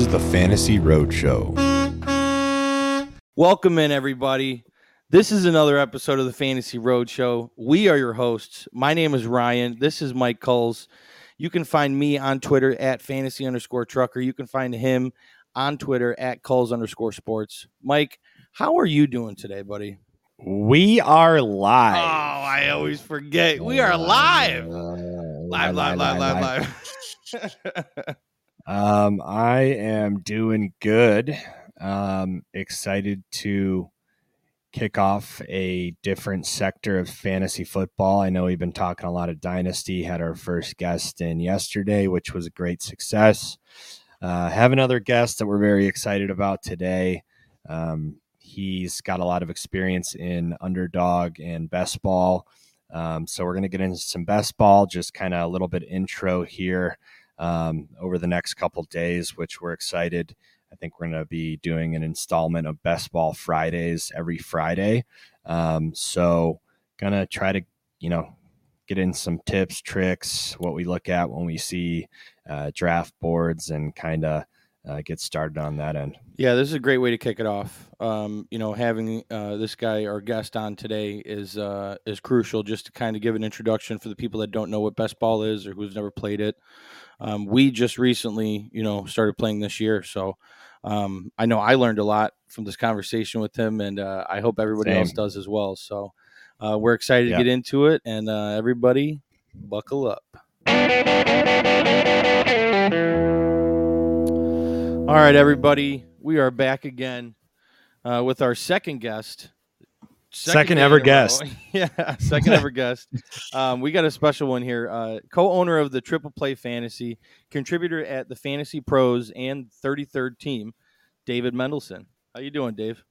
This is the Fantasy Roadshow. Welcome in, everybody. This is another episode of the Fantasy Roadshow. We are your hosts. My name is Ryan. This is Mike Kulz. You can find me on Twitter at fantasy underscore trucker. You can find him on Twitter at Kulz underscore sports. Mike, how are you doing today, buddy? We are live. Oh. I always forget. We are live. Live, live, live, live, live. Um, I am doing good. Um, excited to kick off a different sector of fantasy football. I know we've been talking a lot of dynasty. Had our first guest in yesterday, which was a great success. Uh, have another guest that we're very excited about today. Um, he's got a lot of experience in underdog and best ball. Um, so we're going to get into some best ball, just kind of a little bit intro here um, over the next couple days, which we're excited. I think we're going to be doing an installment of Best Ball Fridays every Friday. Um, so, going to try to, you know, get in some tips, tricks, what we look at when we see uh, draft boards and kind of uh, get started on that end. Yeah, this is a great way to kick it off. Um, you know, having uh, this guy, our guest, on today is uh, is crucial. Just to kind of give an introduction for the people that don't know what best ball is or who's never played it. Um, we just recently, you know, started playing this year, so um, I know I learned a lot from this conversation with him, and uh, I hope everybody else does as well. So uh, we're excited Yeah. to get into it, and uh, everybody, buckle up. All right, everybody, we are back again uh, with our second guest. Second day ever in a row. guest. yeah, second ever guest. Um, we got a special one here. Uh, co-owner of the Triple Play Fantasy, contributor at the Fantasy Pros and 33rd Team, David Mendelson. How you doing, Dave?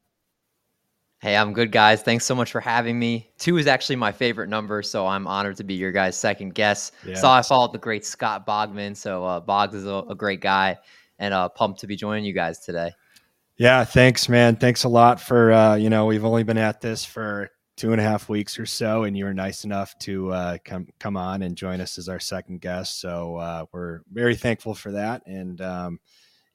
Hey, I'm good, guys. Thanks so much for having me. Two is actually my favorite number, so I'm honored to be your guys' second guest. Yeah. Saw I followed the great Scott Bogman, so uh, Boggs is a, a great guy, and uh, pumped to be joining you guys today. Yeah, thanks, man. Thanks a lot for uh, you know we've only been at this for two and a half weeks or so, and you were nice enough to uh, come come on and join us as our second guest. So uh, we're very thankful for that, and um,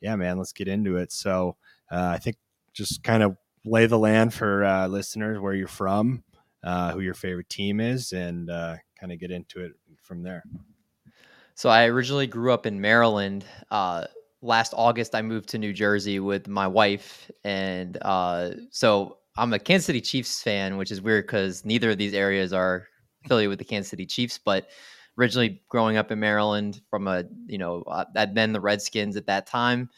yeah, man, let's get into it. So uh, I think just kind of lay the land for uh, listeners where you're from, uh, who your favorite team is, and kind of get into it from there. So I originally grew up in Maryland. Last August, I moved to New Jersey with my wife, and uh, so I'm a Kansas City Chiefs fan, which is weird because neither of these areas are affiliated with the Kansas City Chiefs. But originally, growing up in Maryland, from a you know, uh, I'd been the Redskins at that time.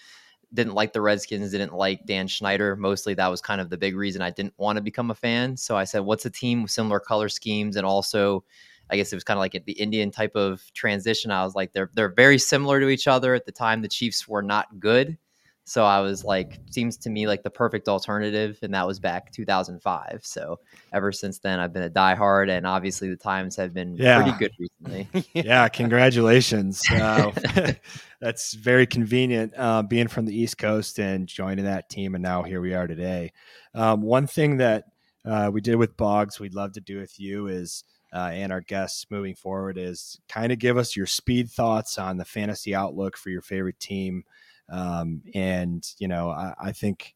Didn't like the Redskins. Didn't like Dan Snyder. Mostly, that was kind of the big reason I didn't want to become a fan. So I said, "What's a team with similar color schemes and also?" I guess it was kind of like the Indian type of transition. I was like, they're they're very similar to each other. At the time, the Chiefs were not good, so I was like, seems to me like the perfect alternative, and that was back 2005. So ever since then, I've been a diehard, and obviously the times have been Yeah. pretty good recently. yeah, congratulations. Uh, that's very convenient uh, being from the East Coast and joining that team. And now here we are today. Um, one thing that uh, we did with Boggs, we'd love to do with you is, uh, and our guests moving forward, is kind of give us your speed thoughts on the fantasy outlook for your favorite team. Um, and, you know, I, I think.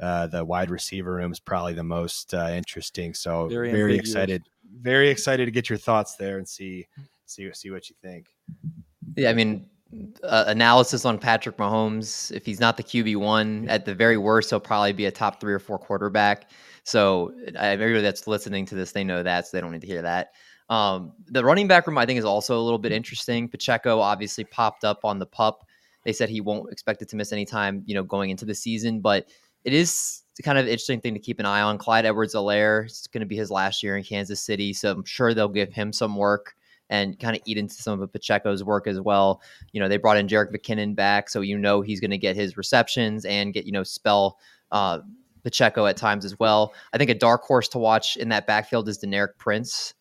Uh, the wide receiver room is probably the most uh, interesting. So Very very, excited, very excited to get your thoughts there and see see see what you think. Yeah, I mean, uh, analysis on Patrick Mahomes. If he's not the QB one, at the very worst, he'll probably be a top three or four quarterback. So everybody that's listening to this, they know that, so they don't need to hear that. Um, the running back room, I think, is also a little bit interesting. Pacheco obviously popped up on the pup. They said he won't expect it to miss any time, you know, going into the season, but it is kind of interesting thing to keep an eye on. Clyde Edwards-Helaire is going to be his last year in Kansas City, so I'm sure they'll give him some work and kind of eat into some of Pacheco's work as well. You know, they brought in Jerick McKinnon back, so you know he's going to get his receptions and get you know spell uh, Pacheco at times as well. I think a dark horse to watch in that backfield is Deneric Prince.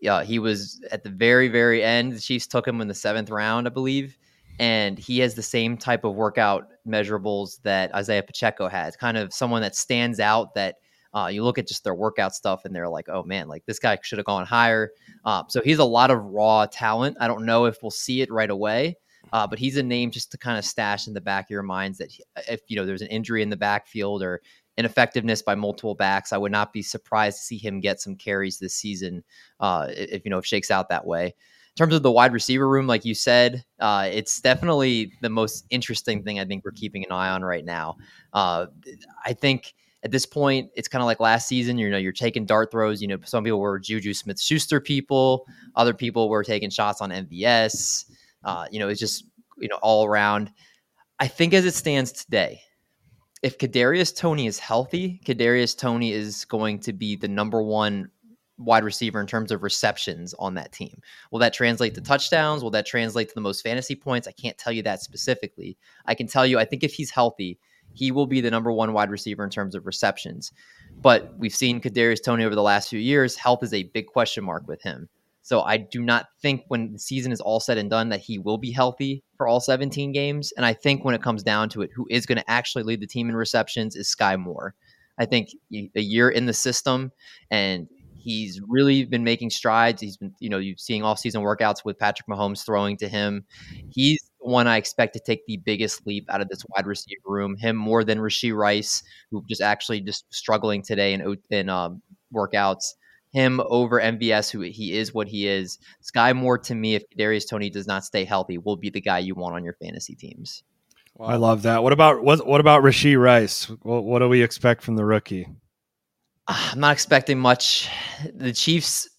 Yeah, he was at the very very end. The Chiefs took him in the seventh round, I believe, and he has the same type of workout measurables that Isaiah Pacheco has. Kind of someone that stands out that. Uh, you look at just their workout stuff and they're like, oh man, like this guy should have gone higher. Um, so he's a lot of raw talent. I don't know if we'll see it right away, Uh, but he's a name just to kind of stash in the back of your minds that if you know there's an injury in the backfield or ineffectiveness by multiple backs, I would not be surprised to see him get some carries this season. Uh, if you know if shakes out that way. In terms of the wide receiver room, like you said, uh, it's definitely the most interesting thing I think we're keeping an eye on right now. Uh, I think at this point, it's kind of like last season. You know, you're taking dart throws. You know, some people were Juju Smith Schuster people, other people were taking shots on MVS. Uh, you know, it's just you know all around. I think as it stands today, if Kadarius Toney is healthy, Kadarius Toney is going to be the number one wide receiver in terms of receptions on that team. Will that translate to touchdowns? Will that translate to the most fantasy points? I can't tell you that specifically. I can tell you, I think if he's healthy, he will be the number one wide receiver in terms of receptions. But we've seen Kadarius Toney over the last few years. Health is a big question mark with him. So I do not think when the season is all said and done that he will be healthy for all 17 games. And I think when it comes down to it, who is going to actually lead the team in receptions is Sky Moore. I think a year in the system and He's really been making strides. He's been, you know, you're seeing off-season workouts with Patrick Mahomes throwing to him. He's one I expect to take the biggest leap out of this wide receiver room. Him more than Rashee Rice, who just actually just struggling today in in um, workouts. Him over MVS, who he is what he is. Sky Moore to me, if Darius Toney does not stay healthy, will be the guy you want on your fantasy teams. Wow. I love that. What about what, what about Rashee Rice? What, what do we expect from the rookie? I'm not expecting much. The Chiefs'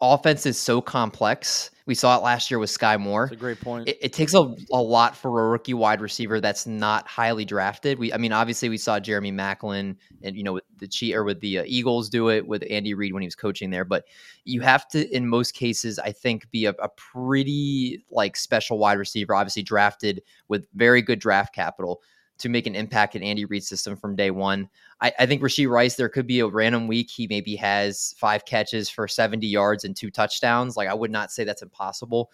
offense is so complex. We saw it last year with Sky Moore. That's a great point. It, it, takes a, a lot for a rookie wide receiver that's not highly drafted. We, I mean, obviously we saw Jeremy Maclin and you know with the cheat or with the uh, Eagles do it with Andy Reid when he was coaching there. But you have to, in most cases, I think, be a, a pretty like special wide receiver. Obviously drafted with very good draft capital to make an impact in Andy Reid's system from day one. I, I, think Rashee Rice, there could be a random week he maybe has five catches for 70 yards and two touchdowns. Like I would not say that's impossible,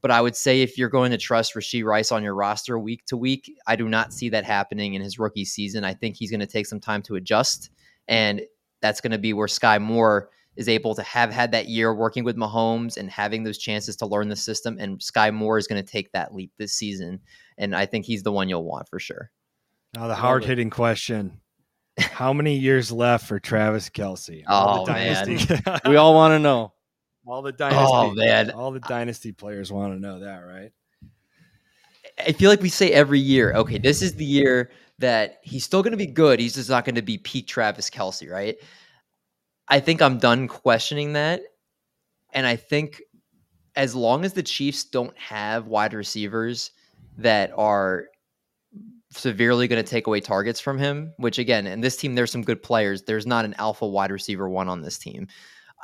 but I would say if you're going to trust Rashee Rice on your roster week to week, I do not see that happening in his rookie season. I think he's going to take some time to adjust, and that's going to be where Sky Moore is able to have had that year working with Mahomes and having those chances to learn the system. And Sky Moore is going to take that leap this season, and I think he's the one you'll want for sure. Now the hard hitting question: How many years left for Travis Kelce? All oh man, we all want to know. All the oh, dynasty, oh man, all the dynasty players want to know that, right? I feel like we say every year, okay, this is the year that he's still going to be good. He's just not going to be peak Travis Kelce, right? I think I'm done questioning that. And I think as long as the Chiefs don't have wide receivers that are severely going to take away targets from him, which again, in this team, there's some good players. There's not an alpha wide receiver one on this team.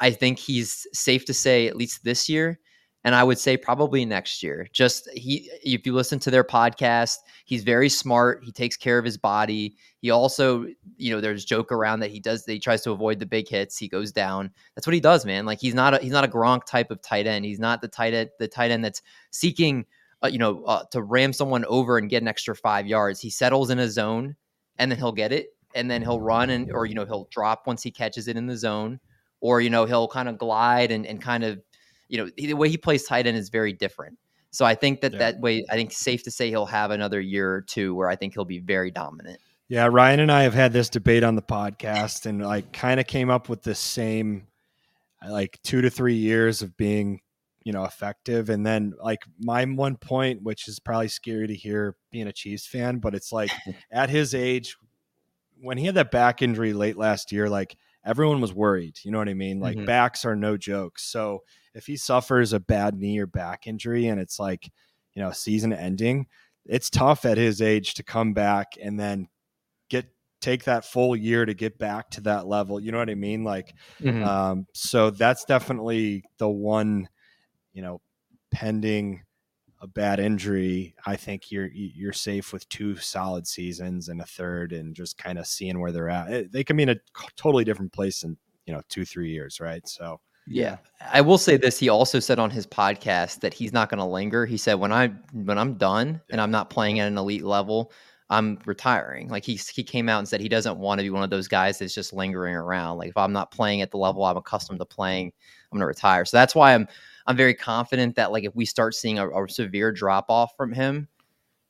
I think he's safe to say, at least this year, and I would say probably next year. Just he, if you listen to their podcast, he's very smart. He takes care of his body. He also, you know, there's joke around that he does. That he tries to avoid the big hits. He goes down. That's what he does, man. Like he's not a he's not a Gronk type of tight end. He's not the tight end the tight end that's seeking uh, you know, uh, to ram someone over and get an extra five yards. He settles in a zone and then he'll get it and then he'll run and, or, you know, he'll drop once he catches it in the zone or, you know, he'll kind of glide and, and kind of, you know, the way he plays tight end is very different. So I think that yeah. that way, I think safe to say he'll have another year or two where I think he'll be very dominant. Yeah, Ryan and I have had this debate on the podcast and like kind of came up with the same like two to three years of being you know effective and then like my one point which is probably scary to hear being a chiefs fan but it's like at his age when he had that back injury late last year like everyone was worried you know what i mean like mm-hmm. backs are no joke so if he suffers a bad knee or back injury and it's like you know season ending it's tough at his age to come back and then get take that full year to get back to that level you know what i mean like mm-hmm. um so that's definitely the one you know, pending a bad injury, I think you're you're safe with two solid seasons and a third, and just kind of seeing where they're at. Eh, they can be in a totally different place in you know two three years, right? So. Yeah. I will say this. He also said on his podcast that he's not going to linger. He said, when I, when I'm done and I'm not playing at an elite level, I'm retiring. Like he, he came out and said he doesn't want to be one of those guys that's just lingering around. Like if I'm not playing at the level I'm accustomed to playing, I'm going to retire. So that's why I'm, I'm very confident that like if we start seeing a, a severe drop off from him,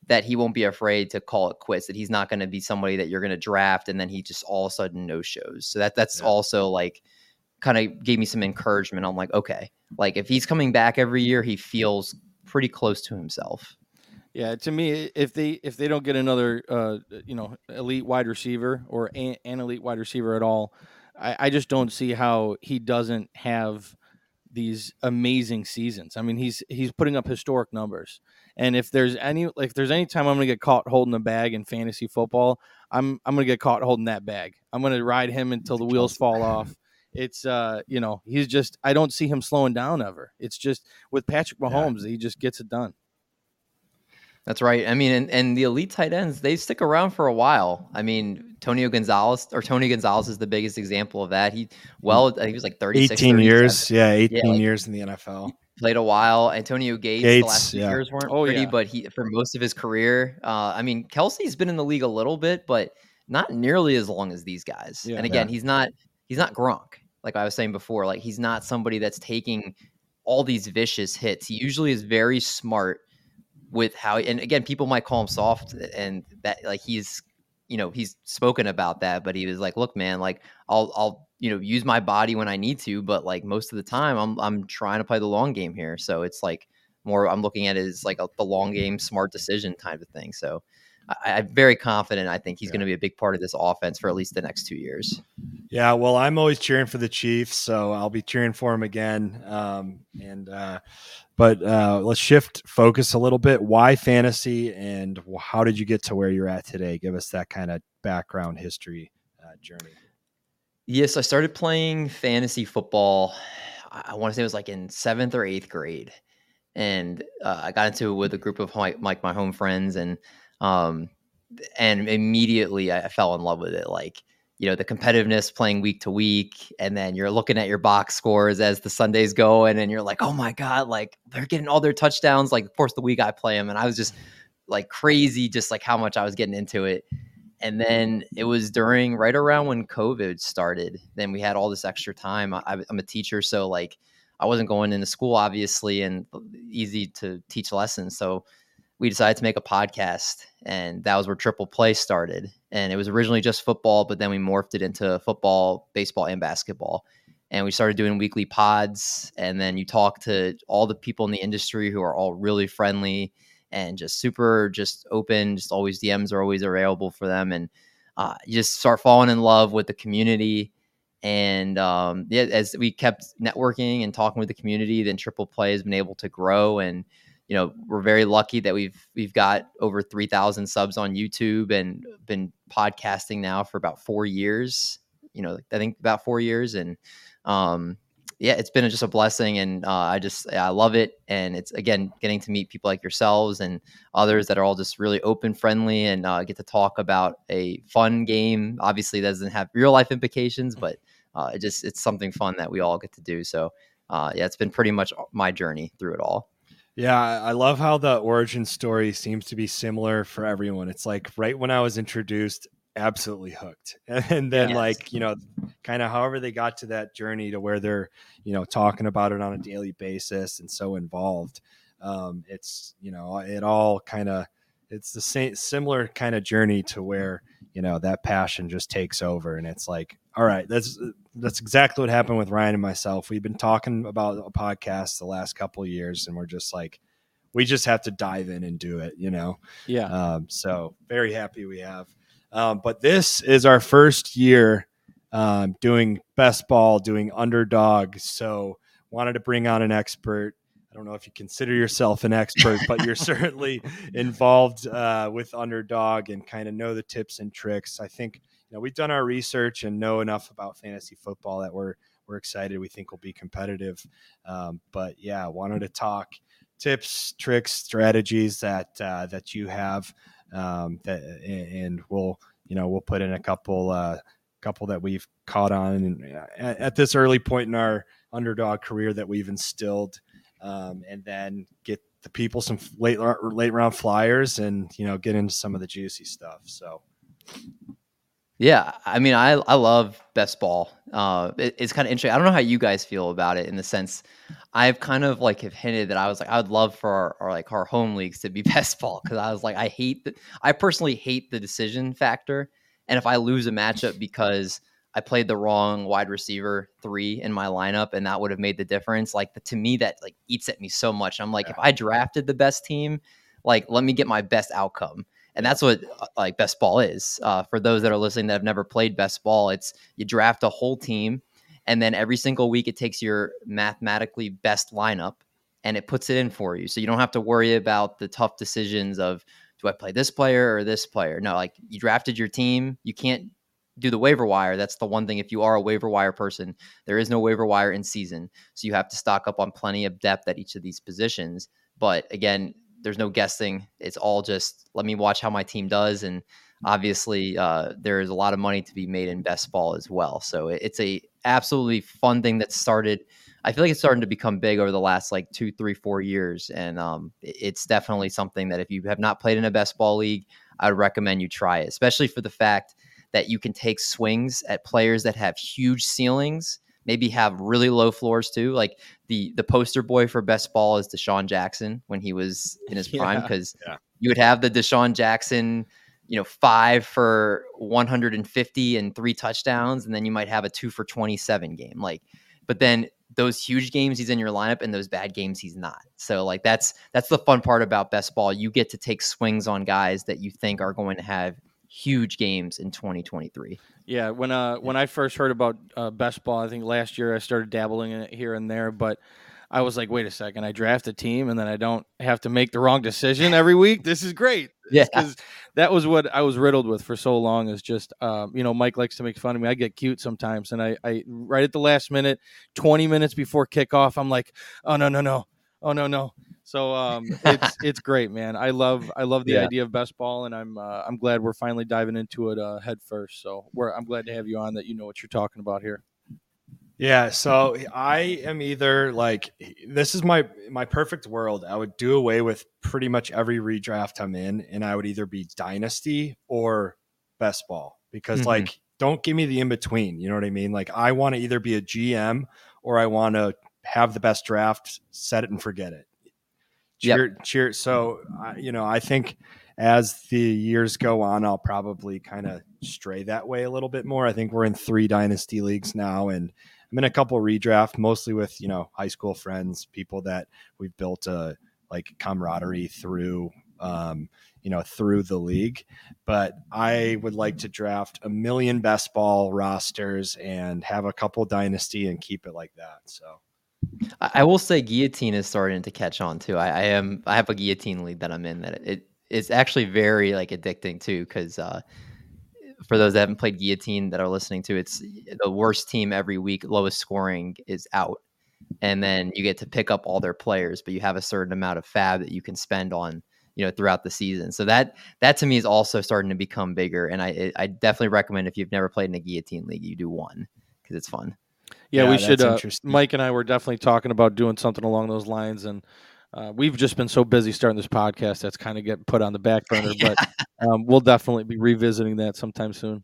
that he won't be afraid to call it quits. That he's not going to be somebody that you're going to draft and then he just all of a sudden no shows. So that that's Yeah. also like kind of gave me some encouragement. I'm like, okay, like if he's coming back every year, he feels pretty close to himself. Yeah, to me, if they if they don't get another uh, you know elite wide receiver or an, an elite wide receiver at all, I, I just don't see how he doesn't have these amazing seasons. I mean, he's he's putting up historic numbers, and if there's any like if there's any time I'm gonna get caught holding a bag in fantasy football, I'm I'm gonna get caught holding that bag. I'm gonna ride him until the wheels fall off. It's uh you know he's just I don't see him slowing down ever. It's just with Patrick Mahomes, he just gets it done. That's right. I mean, and, and the elite tight ends, they stick around for a while. I mean, Tonio Gonzalez or Tony Gonzalez is the biggest example of that. He, well, I think he was like 36, 18 years. Yeah, 18 like- years in the NFL. played a while. Antonio Gates, the Gates, last yeah. years weren't Oh, pretty, yeah. but he, for most of his career, uh, I mean, Kelce's been in the league a little bit, but not nearly as long as these guys. Yeah. and again, he's not, he's not Gronk. Like I was saying before, like he's not somebody that's taking all these vicious hits. He usually is very smart with how and again people might call him soft and that like he's you know he's spoken about that but he was like look man like I'll I'll you know use my body when I need to but like most of the time I'm I'm trying to play the long game here so it's like more I'm looking at it as like a, the long game smart decision type of thing so I, I'm very confident I think he's Yeah. going to be a big part of this offense for at least the next two years Yeah, well, I'm always cheering for the Chiefs, so I'll be cheering for him again. Um, and uh, but uh, let's shift focus a little bit. Why fantasy, and how did you get to where you're at today? Give us that kind of background history uh, journey. Yes, I started playing fantasy football. I, want to say it was like in seventh or eighth grade, and uh, I got into it with a group of my, like my home friends, and um, and immediately I fell in love with it. Like you know the competitiveness playing week to week, and then you're looking at your box scores as the Sundays go, and you're like, oh my god, like they're getting all their touchdowns. Like of course the week I play them, and I was just like crazy, just like how much I was getting into it and then it was during right around when covid started then we had all this extra time I, i'm a teacher so like i wasn't going into school obviously and uh, easy to teach lessons so we decided to make a podcast and that was where triple play started and it was originally just football but then we morphed it into football baseball and basketball and we started doing weekly pods and then you talk to all the people in the industry who are all really friendly and just super just open just always dms are always available for them and uh, you just start falling in love with the community and um, yeah as we kept networking and talking with the community then triple play has been able to grow and you know we're very lucky that we've we've got over 3000 subs on youtube and been podcasting now for about four years you know i think about four years and um yeah, it's been just a blessing, and uh, I just I love it. And it's again getting to meet people like yourselves and others that are all just really open, friendly, and uh, get to talk about a fun game. Obviously, doesn't have real life implications, but uh, it just it's something fun that we all get to do. So uh, yeah, it's been pretty much my journey through it all. Yeah, I love how the origin story seems to be similar for everyone. It's like right when I was introduced, absolutely hooked. And then Yes. like, you know, kind of however they got to that journey to where they're, you know, talking about it on a daily basis and so involved. Um, it's, you know, it all kind of it's the same similar kind of journey to where, you know, that passion just takes over and it's like, all right, that's that's exactly what happened with Ryan and myself. We've been talking about a podcast the last couple of years and we're just like we just have to dive in and do it, you know. Yeah. Um, so very happy we have. Um, but this is our first year um, doing best ball, doing underdog. So wanted to bring on an expert. I don't know if you consider yourself an expert, but you're certainly involved uh, with underdog and kind of know the tips and tricks. I think you know we've done our research and know enough about fantasy football that we're we're excited. We think we'll be competitive. Um, but yeah, wanted to talk tips, tricks, strategies that uh, that you have um, that, and we'll you know we'll put in a couple uh, couple that we've caught on and at, at this early point in our underdog career that we've instilled, um, and then get the people some late late round flyers and you know get into some of the juicy stuff. So Yeah, I mean, I I love best ball. Uh, it, it's kind of interesting. I don't know how you guys feel about it in the sense, I've kind of like have hinted that I was like, I would love for our, our like our home leagues to be best ball because I was like, I hate the, I personally hate the decision factor, and if I lose a matchup because I played the wrong wide receiver three in my lineup, and that would have made the difference. Like the, to me, that like eats at me so much. I'm like, yeah. if I drafted the best team, like let me get my best outcome and that's what uh, like best ball is uh, for those that are listening that have never played best ball it's you draft a whole team and then every single week it takes your mathematically best lineup and it puts it in for you so you don't have to worry about the tough decisions of do i play this player or this player no like you drafted your team you can't do the waiver wire that's the one thing if you are a waiver wire person there is no waiver wire in season so you have to stock up on plenty of depth at each of these positions but again there's no guessing. It's all just let me watch how my team does, and obviously uh, there is a lot of money to be made in best ball as well. So it's a absolutely fun thing that started. I feel like it's starting to become big over the last like two, three, four years, and um, it's definitely something that if you have not played in a best ball league, I would recommend you try it, especially for the fact that you can take swings at players that have huge ceilings maybe have really low floors too. Like the the poster boy for best ball is DeSean Jackson when he was in his prime because yeah. you would have the DeSean Jackson, you know, five for 150 and three touchdowns, and then you might have a two for 27 game. Like, but then those huge games he's in your lineup and those bad games he's not. So like that's that's the fun part about best ball. You get to take swings on guys that you think are going to have huge games in 2023. Yeah, when uh when I first heard about uh, best ball, I think last year I started dabbling in it here and there, but I was like, wait a second, I draft a team and then I don't have to make the wrong decision every week. This is great. Yeah, because that was what I was riddled with for so long. Is just um, you know Mike likes to make fun of me. I get cute sometimes, and I, I right at the last minute, twenty minutes before kickoff, I'm like, oh no no no, oh no no, so um, it's it's great, man. I love I love the yeah. idea of best ball, and I'm uh, I'm glad we're finally diving into it uh, head first. So we're I'm glad to have you on. That you know what you're talking about here. Yeah, so I am either like this is my my perfect world. I would do away with pretty much every redraft I'm in, and I would either be dynasty or best ball because mm-hmm. like don't give me the in between. You know what I mean? Like I want to either be a GM or I want to have the best draft, set it and forget it. Cheer, yep. cheer. So, uh, you know, I think as the years go on, I'll probably kind of stray that way a little bit more. I think we're in three dynasty leagues now, and I'm in a couple redraft, mostly with you know high school friends, people that we've built a like camaraderie through, um, you know, through the league. But I would like to draft a million best ball rosters and have a couple dynasty and keep it like that. So. I will say guillotine is starting to catch on too. I, I am I have a guillotine lead that I'm in that it it's actually very like addicting too because uh, for those that haven't played guillotine that are listening to it's the worst team every week lowest scoring is out. And then you get to pick up all their players but you have a certain amount of fab that you can spend on you know throughout the season. So that that to me is also starting to become bigger and i i definitely recommend if you've never played in a guillotine league you do one because it's fun yeah, yeah we should. Uh, Mike and I were definitely talking about doing something along those lines, and uh, we've just been so busy starting this podcast that's kind of getting put on the back burner. But um, we'll definitely be revisiting that sometime soon.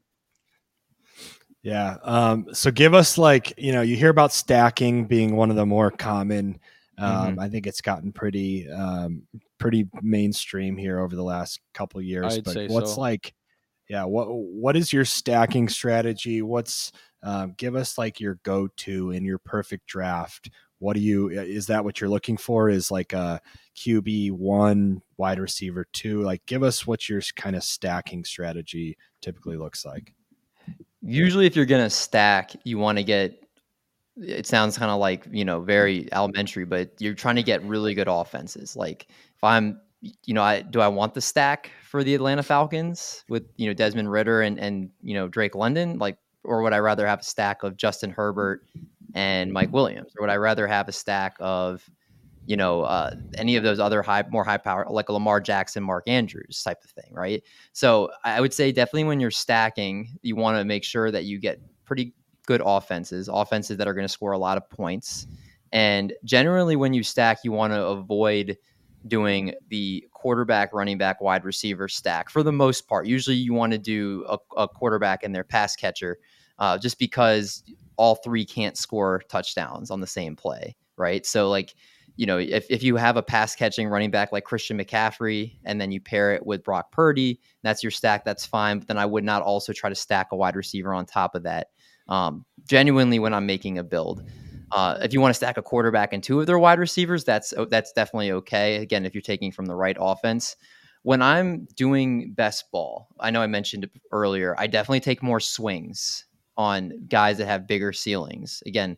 Yeah. Um, so give us like you know you hear about stacking being one of the more common. Um, mm-hmm. I think it's gotten pretty um, pretty mainstream here over the last couple years. I'd but what's so. like? Yeah. What what is your stacking strategy? What's um, give us like your go to in your perfect draft. What do you is that what you're looking for? Is like a QB one, wide receiver two? Like, give us what your kind of stacking strategy typically looks like. Usually, if you're gonna stack, you want to get. It sounds kind of like you know very elementary, but you're trying to get really good offenses. Like if I'm you know, I do I want the stack for the Atlanta Falcons with you know Desmond Ridder and and you know Drake London? Like or would I rather have a stack of Justin Herbert and Mike Williams, or would I rather have a stack of you know uh, any of those other high, more high power like a Lamar Jackson, Mark Andrews type of thing, right? So I would say definitely when you're stacking, you want to make sure that you get pretty good offenses, offenses that are going to score a lot of points. And generally, when you stack, you want to avoid doing the quarterback, running back, wide receiver stack for the most part. Usually, you want to do a, a quarterback and their pass catcher, uh, just because all three can't score touchdowns on the same play, right? So, like, you know, if, if you have a pass catching running back like Christian McCaffrey and then you pair it with Brock Purdy, that's your stack, that's fine. But then I would not also try to stack a wide receiver on top of that. Um, genuinely, when I'm making a build, uh, if you want to stack a quarterback and two of their wide receivers, that's that's definitely okay. Again, if you're taking from the right offense. When I'm doing best ball, I know I mentioned earlier, I definitely take more swings on guys that have bigger ceilings. Again,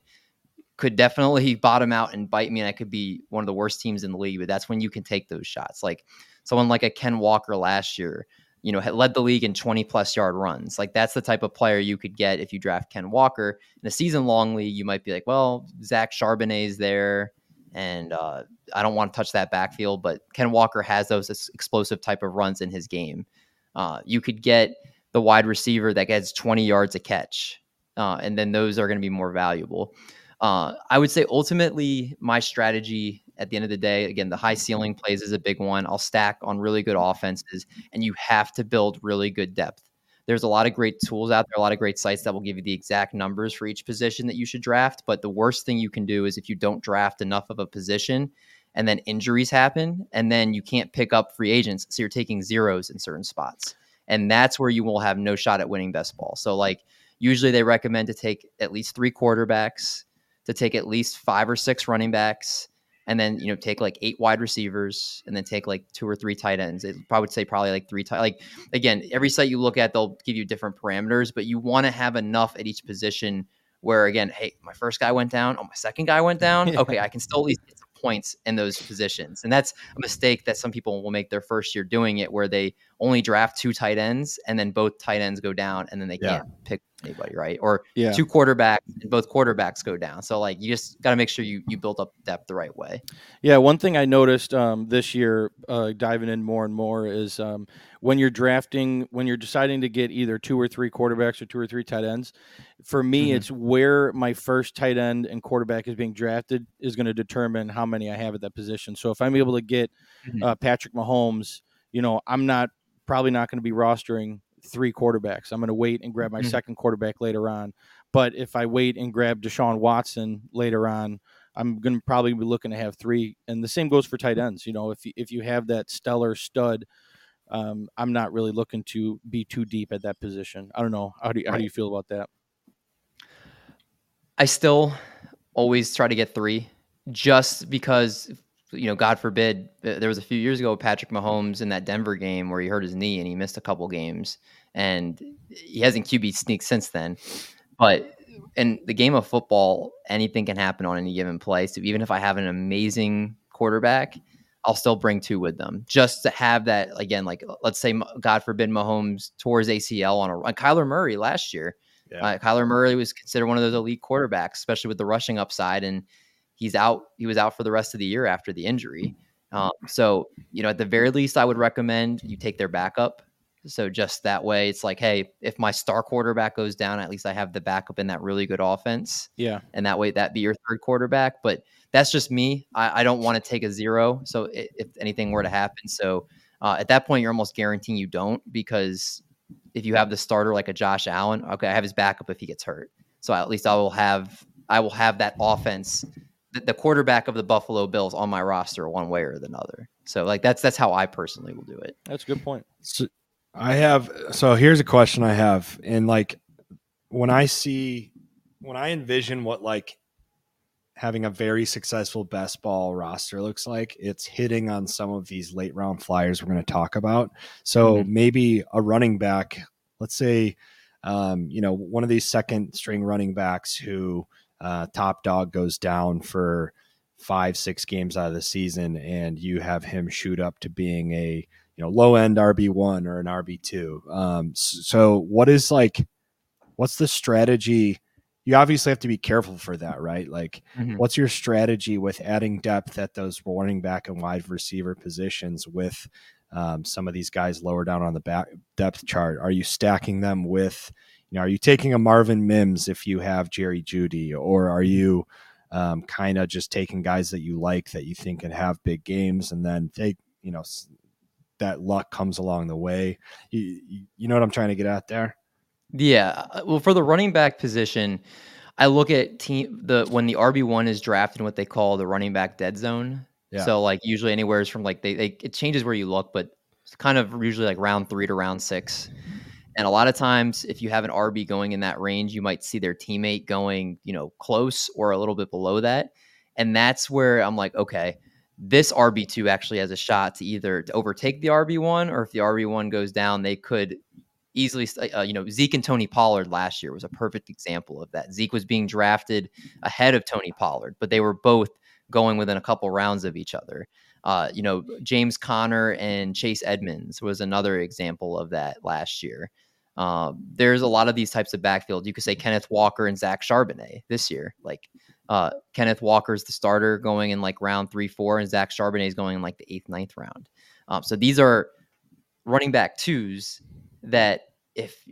could definitely bottom out and bite me, and I could be one of the worst teams in the league. But that's when you can take those shots. Like someone like a Ken Walker last year, you know, had led the league in 20 plus yard runs. Like that's the type of player you could get if you draft Ken Walker in a season long league. You might be like, well, Zach Charbonnet's there, and uh, I don't want to touch that backfield. But Ken Walker has those explosive type of runs in his game. Uh, you could get the wide receiver that gets 20 yards a catch, uh, and then those are going to be more valuable. Uh, I would say ultimately my strategy at the end of the day, again, the high ceiling plays is a big one. I'll stack on really good offenses, and you have to build really good depth. There's a lot of great tools out there, a lot of great sites that will give you the exact numbers for each position that you should draft. But the worst thing you can do is if you don't draft enough of a position and then injuries happen, and then you can't pick up free agents. So you're taking zeros in certain spots. And that's where you will have no shot at winning best ball. So, like, usually they recommend to take at least three quarterbacks, to take at least five or six running backs and then you know take like eight wide receivers and then take like two or three tight ends. It probably would say probably like three tight. Like again, every site you look at, they'll give you different parameters, but you want to have enough at each position where again, hey, my first guy went down, oh my second guy went down. Okay, I can still at least get some points in those positions, and that's a mistake that some people will make their first year doing it, where they only draft two tight ends and then both tight ends go down, and then they yeah. can't pick anybody, right? Or yeah. two quarterbacks and both quarterbacks go down. So like you just got to make sure you you build up depth the right way. Yeah, one thing I noticed um, this year, uh, diving in more and more, is um, when you're drafting, when you're deciding to get either two or three quarterbacks or two or three tight ends. For me, mm-hmm. it's where my first tight end and quarterback is being drafted is going to determine how many I have at that position. So if I'm able to get mm-hmm. uh, Patrick Mahomes, you know, I'm not probably not going to be rostering three quarterbacks. I'm going to wait and grab my mm-hmm. second quarterback later on. But if I wait and grab Deshaun Watson later on, I'm going to probably be looking to have three. And the same goes for tight ends. You know, if you, if you have that stellar stud, um, I'm not really looking to be too deep at that position. I don't know. How do you, how do you feel about that? I still always try to get three just because you know, God forbid, there was a few years ago Patrick Mahomes in that Denver game where he hurt his knee and he missed a couple games, and he hasn't QB sneaked since then. But in the game of football, anything can happen on any given play. So even if I have an amazing quarterback, I'll still bring two with them just to have that again. Like let's say, God forbid, Mahomes tore his ACL on a run. Kyler Murray last year. Yeah. Uh, Kyler Murray was considered one of those elite quarterbacks, especially with the rushing upside, and he's out. He was out for the rest of the year after the injury. Um, so, you know, at the very least, I would recommend you take their backup. So just that way, it's like, hey, if my star quarterback goes down, at least I have the backup in that really good offense. Yeah. And that way, that be your third quarterback. But that's just me. I, I don't want to take a zero. So if, if anything were to happen, so uh, at that point, you're almost guaranteeing you don't because if you have the starter like a Josh Allen, okay, I have his backup if he gets hurt. So at least I will have I will have that offense the quarterback of the Buffalo Bills on my roster one way or another. So like that's that's how I personally will do it. That's a good point. So I have so here's a question I have and like when I see when I envision what like having a very successful best ball roster looks like, it's hitting on some of these late round flyers we're going to talk about. So mm-hmm. maybe a running back, let's say um, you know, one of these second string running backs who uh, top dog goes down for five, six games out of the season, and you have him shoot up to being a you know low end RB one or an RB two. Um, so, what is like, what's the strategy? You obviously have to be careful for that, right? Like, mm-hmm. what's your strategy with adding depth at those running back and wide receiver positions with um, some of these guys lower down on the back depth chart? Are you stacking them with you know, are you taking a Marvin Mims if you have Jerry Jeudy, or are you um, kind of just taking guys that you like that you think can have big games, and then take you know that luck comes along the way. You, you know what I'm trying to get at there? Yeah. Uh, well, for the running back position, I look at team the when the RB one is drafted what they call the running back dead zone. Yeah. So like usually anywhere is from like they, they it changes where you look, but it's kind of usually like round three to round six. And a lot of times, if you have an RB going in that range, you might see their teammate going, you know, close or a little bit below that. And that's where I'm like, okay, this RB2 actually has a shot to either to overtake the RB1 or if the RB1 goes down, they could easily, uh, you know, Zeke and Tony Pollard last year was a perfect example of that. Zeke was being drafted ahead of Tony Pollard, but they were both going within a couple rounds of each other. Uh, you know, James Conner and Chase Edmonds was another example of that last year. Um, there's a lot of these types of backfield. You could say Kenneth Walker and Zach Charbonnet this year. Like uh, Kenneth Walker's the starter going in like round three, four, and Zach Charbonnet is going in like the eighth, ninth round. Um, so these are running back twos that if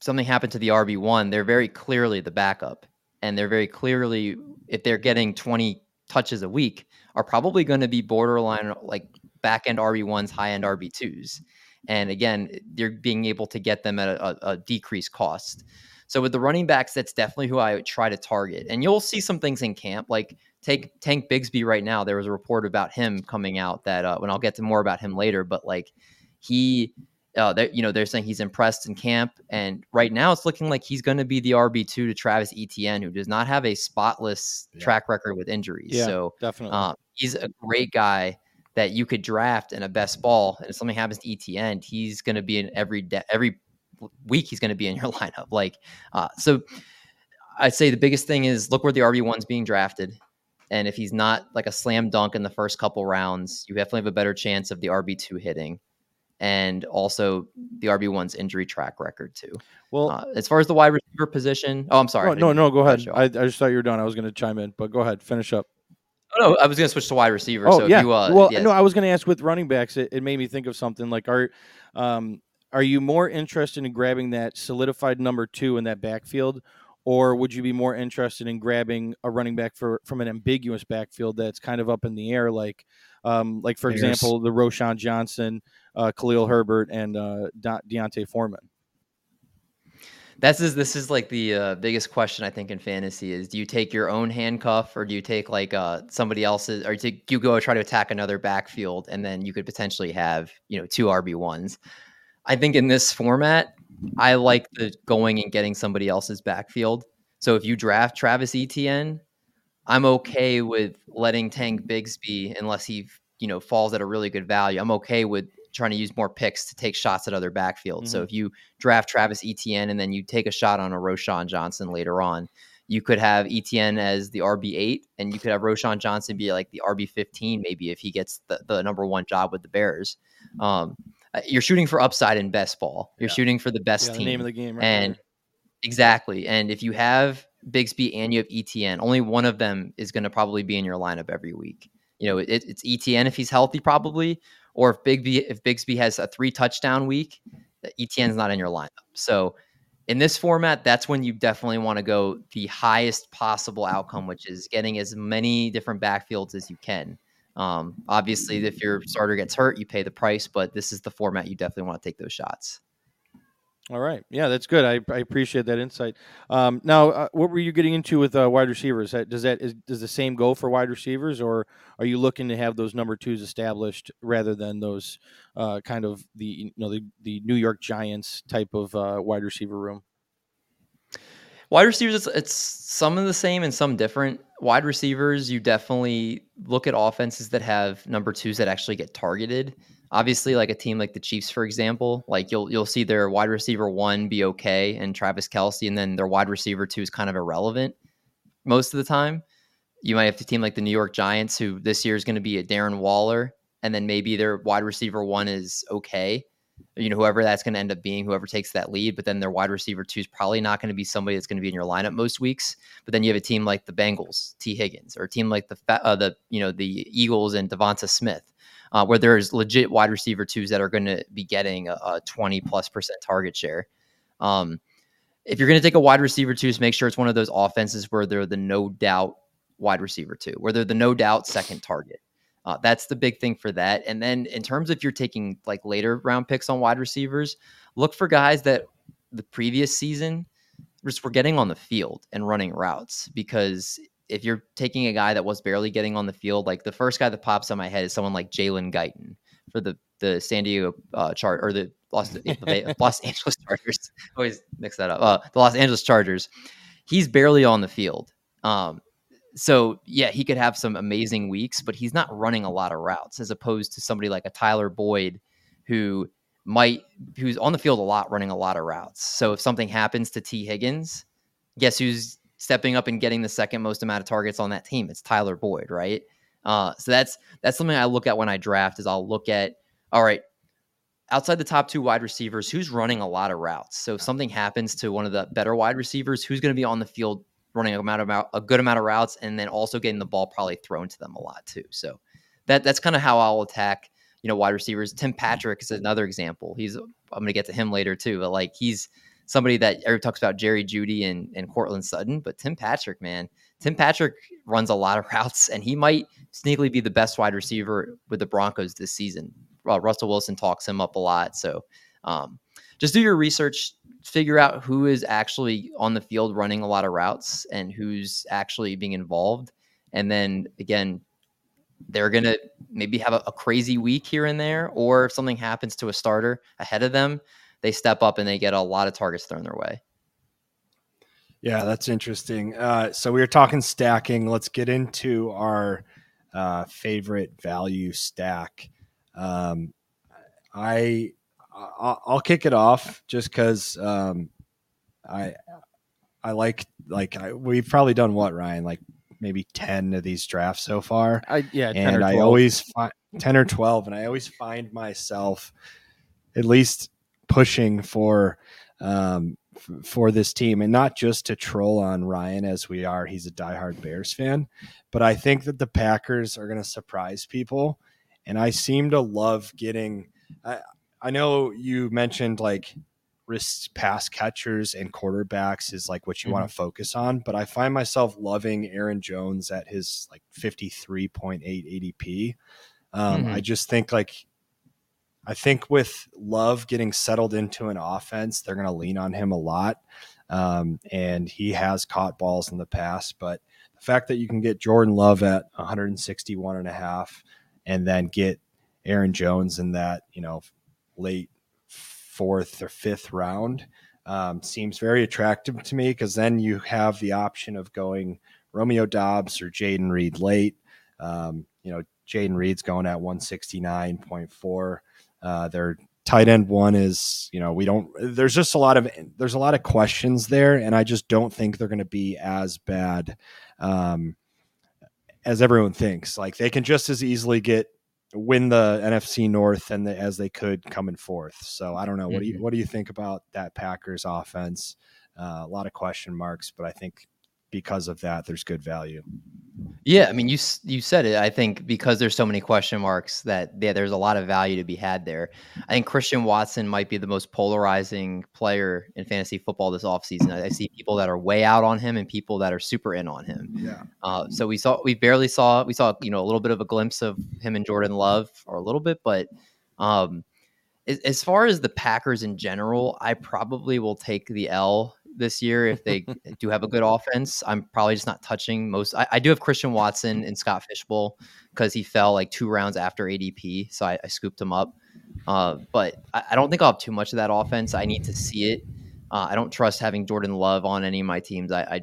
something happened to the RB one, they're very clearly the backup, and they're very clearly if they're getting 20 touches a week, are probably going to be borderline like back end RB ones, high end RB twos. And again, you're being able to get them at a, a, decreased cost. So with the running backs, that's definitely who I would try to target. And you'll see some things in camp, like take Tank Bigsby right now. There was a report about him coming out that uh, when I'll get to more about him later, but like he, uh, you know, they're saying he's impressed in camp, and right now it's looking like he's going to be the RB two to Travis Etienne, who does not have a spotless yeah. track record with injuries. Yeah, so definitely, um, he's a great guy that you could draft in a best ball, and if something happens to Etienne, he's going to be in every de- every week. He's going to be in your lineup. Like, uh, so I'd say the biggest thing is look where the RB one's being drafted, and if he's not like a slam dunk in the first couple rounds, you definitely have a better chance of the RB two hitting. And also the RB one's injury track record too. Well, uh, as far as the wide receiver position, oh, I'm sorry. Oh, no, no, go ahead. I, I just thought you were done. I was going to chime in, but go ahead, finish up. Oh, no, I was going to switch to wide receiver. Oh so yeah. You, uh, well, yeah. no, I was going to ask with running backs. It, it, made me think of something like are, um, are you more interested in grabbing that solidified number two in that backfield, or would you be more interested in grabbing a running back for from an ambiguous backfield that's kind of up in the air, like, um, like for Bears. example, the Roschon Johnson, uh, Khalil Herbert, and uh, De- D'Onta Foreman. This is this is like the uh, biggest question I think in fantasy is: Do you take your own handcuff, or do you take like uh, somebody else's, or do you go try to attack another backfield, and then you could potentially have you know two RB ones? I think in this format, I like the going and getting somebody else's backfield. So if you draft Travis Etienne, I'm okay with letting Tank Bigsby unless he you know falls at a really good value. I'm okay with trying to use more picks to take shots at other backfields. Mm-hmm. So if you draft Travis Etienne and then you take a shot on a Roschon Johnson later on, you could have Etienne as the RB eight, and you could have Roschon Johnson be like the RB fifteen, maybe if he gets the, the number one job with the Bears. Um, uh, you're shooting for upside in best ball. You're yeah. shooting for the best yeah, team. The name of the game, right and there. exactly. And if you have Bigsby and you have Etienne, only one of them is going to probably be in your lineup every week. You know, it, it's Etienne if he's healthy, probably, or if Bigsby if Bigsby has a three touchdown week, Etienne's not in your lineup. So in this format, that's when you definitely want to go the highest possible outcome, which is getting as many different backfields as you can. Um, obviously, if your starter gets hurt, you pay the price, but this is the format you definitely want to take those shots. All right. Yeah, that's good. I, I appreciate that insight. Um, now, uh, what were you getting into with uh, wide receivers? Does that is, does the same go for wide receivers, or are you looking to have those number twos established rather than those uh, kind of the you know the, the New York Giants type of uh, wide receiver room? Wide receivers, it's, it's some of the same and some different. Wide receivers, you definitely look at offenses that have number twos that actually get targeted obviously like a team like the Chiefs, for example, like you'll you'll see their wide receiver one be okay and Travis Kelce, and then their wide receiver two is kind of irrelevant most of the time. You might have a team like the New York Giants, who this year is going to be a Darren Waller, and then maybe their wide receiver one is okay. You know, whoever that's going to end up being, whoever takes that lead, but then their wide receiver two is probably not going to be somebody that's going to be in your lineup most weeks. But then you have a team like the Bengals, Tee Higgins, or a team like the uh, the you know the Eagles and Devonta Smith uh, where there's legit wide receiver twos that are going to be getting a, a, 20 plus percent target share. Um, if you're going to take a wide receiver twos, make sure it's one of those offenses where they're the no doubt wide receiver two, where they're the no doubt second target. Uh, that's the big thing for that. And then in terms of you're taking like later round picks on wide receivers, look for guys that the previous season just were getting on the field and running routes because if you're taking a guy that was barely getting on the field, like the first guy that pops on my head is someone like Jalen Guyton for the the San Diego uh, chart or the Los, Los Angeles Chargers. Always mix that up. Uh, the Los Angeles Chargers. He's barely on the field. Um, so yeah, he could have some amazing weeks, but he's not running a lot of routes as opposed to somebody like a Tyler Boyd who might who's on the field a lot running a lot of routes. So if something happens to Tee Higgins, guess who's stepping up and getting the second most amount of targets on that team? It's Tyler Boyd, right? Uh, so that's that's something I look at when I draft is I'll look at all right, outside the top two wide receivers, who's running a lot of routes? So if something happens to one of the better wide receivers, who's going to be on the field running a, amount of, a good amount of routes and then also getting the ball probably thrown to them a lot too. So that that's kind of how I'll attack, you know, wide receivers. Tim Patrick is another example. He's I'm going to get to him later too, but like he's somebody that everyone talks about Jerry Jeudy and, and Courtland Sutton, but Tim Patrick, man, Tim Patrick runs a lot of routes and he might sneakily be the best wide receiver with the Broncos this season. Uh, Russell Wilson talks him up a lot. So um, just do your research, figure out who is actually on the field running a lot of routes and who's actually being involved. And then again, they're going to maybe have a, a, crazy week here and there, or if something happens to a starter ahead of them, they step up and they get a lot of targets thrown their way. Yeah, that's interesting. Uh, so we were talking stacking. Let's get into our uh, favorite value stack. Um, I I'll kick it off just because um, I I like like I, we've probably done what Ryan like maybe ten of these drafts so far. I yeah, and I always find ten or twelve, and I always find myself at least pushing for um, f- for this team, and not just to troll on Ryan as we are. He's a diehard Bears fan, but I think that the Packers are going to surprise people, and I seem to love getting. I, I know you mentioned like risk pass catchers and quarterbacks is like what you mm-hmm. want to focus on, but I find myself loving Aaron Jones at his like 53.8 ADP. Um, mm-hmm. I just think like I think with Love getting settled into an offense, they're going to lean on him a lot. Um, and he has caught balls in the past, but the fact that you can get Jordan Love at 161 and a half and then get Aaron Jones in that, you know, late fourth or fifth round um, seems very attractive to me because then you have the option of going Romeo Doubs or Jayden Reed late. Um, you know, Jayden Reed's going at 169.4. Uh, their tight end one is, you know, we don't, there's just a lot of, there's a lot of questions there. And I just don't think they're going to be as bad um, as everyone thinks. Like they can just as easily get win the NFC North and the, as they could coming fourth. So I don't know. What do you mm-hmm. what do you think about that Packers offense? Uh, a lot of question marks, but I think because of that, there's good value. Yeah, I mean, you you said it. I think because there's so many question marks that yeah, there's a lot of value to be had there. I think Christian Watson might be the most polarizing player in fantasy football this offseason. I, I see people that are way out on him and people that are super in on him. Yeah. Uh, so we saw we barely saw we saw you know a little bit of a glimpse of him and Jordan Love or a little bit, but um, as, as far as the Packers in general, I probably will take the L this year if they do have a good offense. I'm probably just not touching most. I, I do have Christian Watson and Scott Fishbowl because he fell like two rounds after ADP, so I, I scooped him up. Uh, but I, I, don't think I'll have too much of that offense. I need to see it. Uh, I don't trust having Jordan Love on any of my teams. I, I